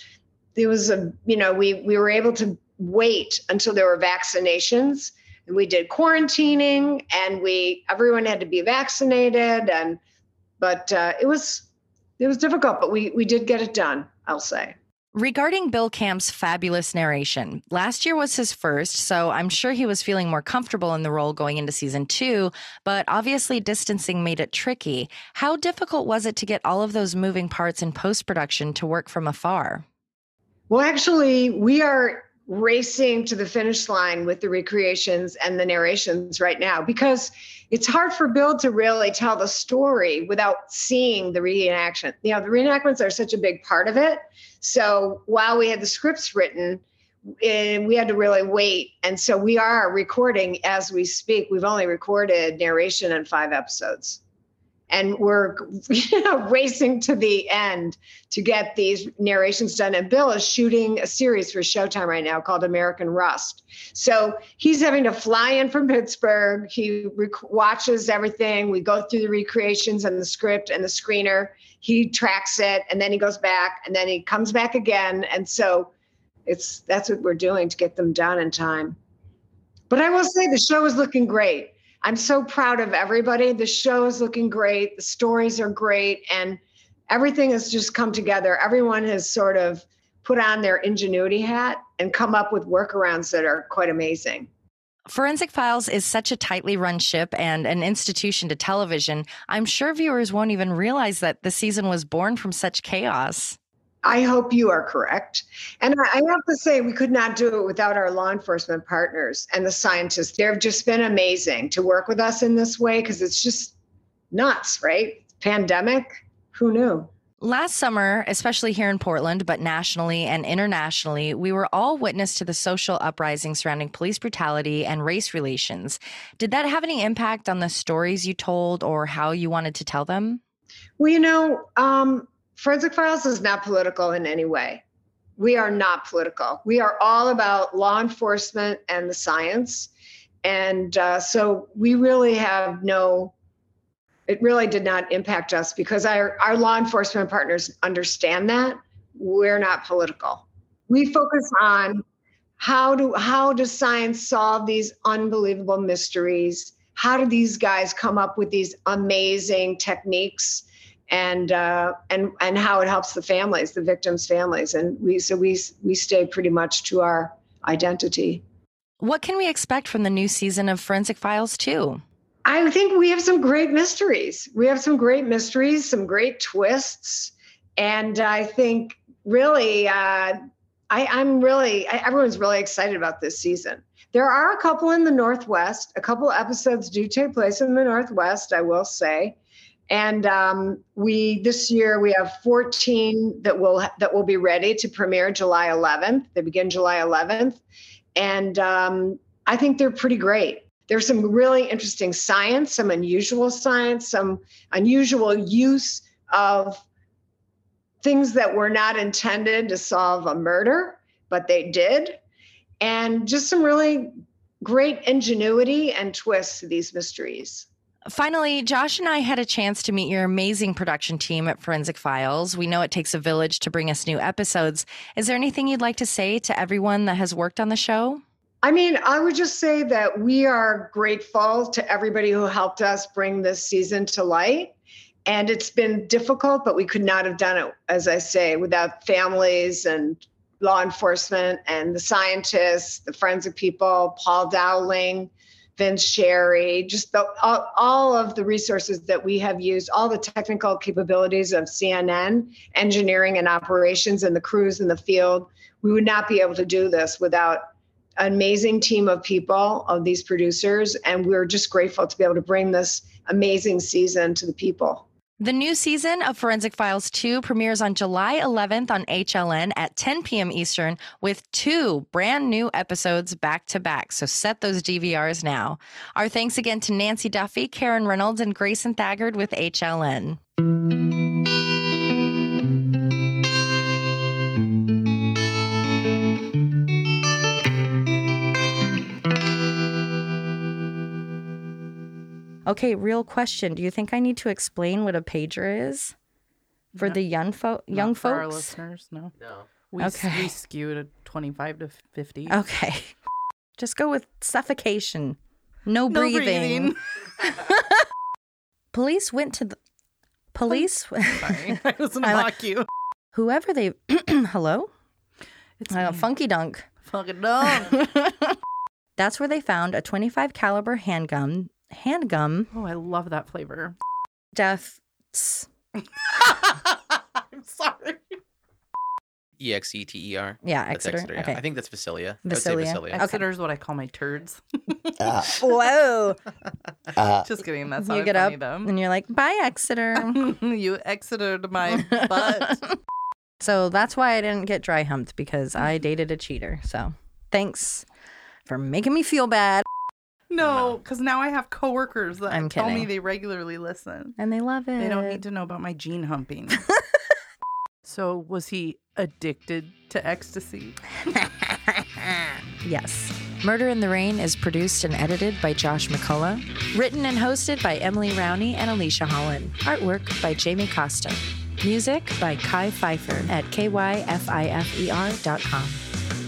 S5: there was a you know we we were able to wait until there were vaccinations, and we did quarantining, and we everyone had to be vaccinated, and but uh, it was it was difficult, but we we did get it done. I'll say.
S2: Regarding Bill Camp's fabulous narration, last year was his first, so I'm sure he was feeling more comfortable in the role going into season two, but obviously distancing made it tricky. How difficult was it to get all of those moving parts in post production to work from afar?
S5: Well, actually, we are racing to the finish line with the recreations and the narrations right now because it's hard for Bill to really tell the story without seeing the reenactment. You know, the reenactments are such a big part of it. So while we had the scripts written, we had to really wait. And so we are recording as we speak. We've only recorded narration in five episodes and we're you know, racing to the end to get these narrations done. And Bill is shooting a series for Showtime right now called American Rust. So he's having to fly in from Pittsburgh. He rec- watches everything. We go through the recreations and the script and the screener. He tracks it and then he goes back and then he comes back again. And so it's that's what we're doing to get them done in time. But I will say the show is looking great I'm so proud of everybody. The show is looking great. The stories are great. And everything has just come together. Everyone has sort of put on their ingenuity hat and come up with workarounds that are quite amazing.
S2: Forensic Files is such a tightly run ship and an institution to television. I'm sure viewers won't even realize that the season was born from such chaos.
S5: I hope you are correct. And I have to say, we could not do it without our law enforcement partners and the scientists. They've just been amazing to work with us in this way because it's just nuts, right? pandemic, who knew?
S2: Last summer, especially here in Portland, but nationally and internationally, we were all witness to the social uprising surrounding police brutality and race relations. Did that have any impact on the stories you told or how you wanted to tell them?
S5: Well, you know, um, Forensic Files is not political in any way. We are not political. We are all about law enforcement and the science. And uh, so we really have no it really did not impact us because our, our law enforcement partners understand that we're not political. We focus on how do how does science solve these unbelievable mysteries? How do these guys come up with these amazing techniques? And uh, and and how it helps the families, the victims' families, and we so we we stay pretty much to our identity.
S2: What can we expect from the new season of Forensic Files 2?
S5: I think we have some great mysteries. We have some great mysteries, some great twists, and I think really, uh, I, I'm really I, everyone's really excited about this season. There are a couple in the Northwest. A couple episodes do take place in the Northwest, I will say. And um, we this year we have 14 that will that will be ready to premiere July 11th. They begin July 11th, and um, I think they're pretty great there's some really interesting science, some unusual science, some unusual use of things that were not intended to solve a murder, but they did. And just some really great ingenuity and twists to these mysteries.
S2: Finally, Josh and I had a chance to meet your amazing production team at Forensic Files. We know it takes a village to bring us new episodes. Is there anything you'd like to say to everyone that has worked on the show?
S5: I mean, I would just say that we are grateful to everybody who helped us bring this season to light. And it's been difficult, but we could not have done it, as I say, without families and law enforcement and the scientists, the forensic people, Paul Dowling, Vince Sherry, just the, all, all of the resources that we have used, all the technical capabilities of CNN, engineering and operations, and the crews in the field. We would not be able to do this without an amazing team of people, of these producers, and we're just grateful to be able to bring this amazing season to the people.
S2: The new season of Forensic Files 2 premieres on July 11th on HLN at 10 p.m. Eastern with two brand new episodes back to back. So set those DVRs now. Our thanks again to Nancy Duffy, Karen Reynolds, and Grayson Thagard with HLN. Okay, real question. Do you think I need to explain what a pager is for
S1: No.
S2: the young fo- young
S1: Not for our
S2: folks?
S1: listeners, no.
S6: No.
S1: We,
S2: Okay.
S1: okay. we skew to 25 to 50.
S2: Okay. Just go with suffocation. No,
S1: No
S2: breathing.
S1: breathing.
S2: Police went to the police
S1: Sorry, I was gonna
S2: like-
S1: mock you.
S2: whoever they hello?
S1: It's
S2: Uh, funky dunk.
S1: Fucking dumb.
S2: That's where they found a 25 caliber handgun handgun
S1: oh, I love that flavor.
S2: deaths.
S1: I'm sorry.
S6: E X E T E R.
S2: Yeah,
S6: That's
S2: Exeter.
S6: yeah.
S2: Okay.
S6: I think that's Vasilia. I would say
S2: Vasilia.
S6: Vasilia.
S2: Okay.
S1: Exeter's what I call my turds. Ah.
S2: Whoa.
S1: Uh, Just kidding. That's
S2: you get
S1: funny
S2: up
S1: though.
S2: and you're like, bye, Exeter.
S1: you exited my butt.
S2: so that's why I didn't get dry humped because I dated a cheater. So thanks for making me feel bad.
S1: No, because now I have coworkers that
S2: I'm
S1: tell me
S2: kidding.
S1: they regularly listen.
S2: And they love it.
S1: They don't need to know about my gene humping. so was he addicted to ecstasy?
S2: Yes. Murder in the Rain is produced and edited by Josh McCullough. Written and hosted by Emily Rowney and Alicia Holland. Artwork by Jamie Costa. Music by Kai Pfeiffer at kyfifer.com.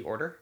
S6: The order?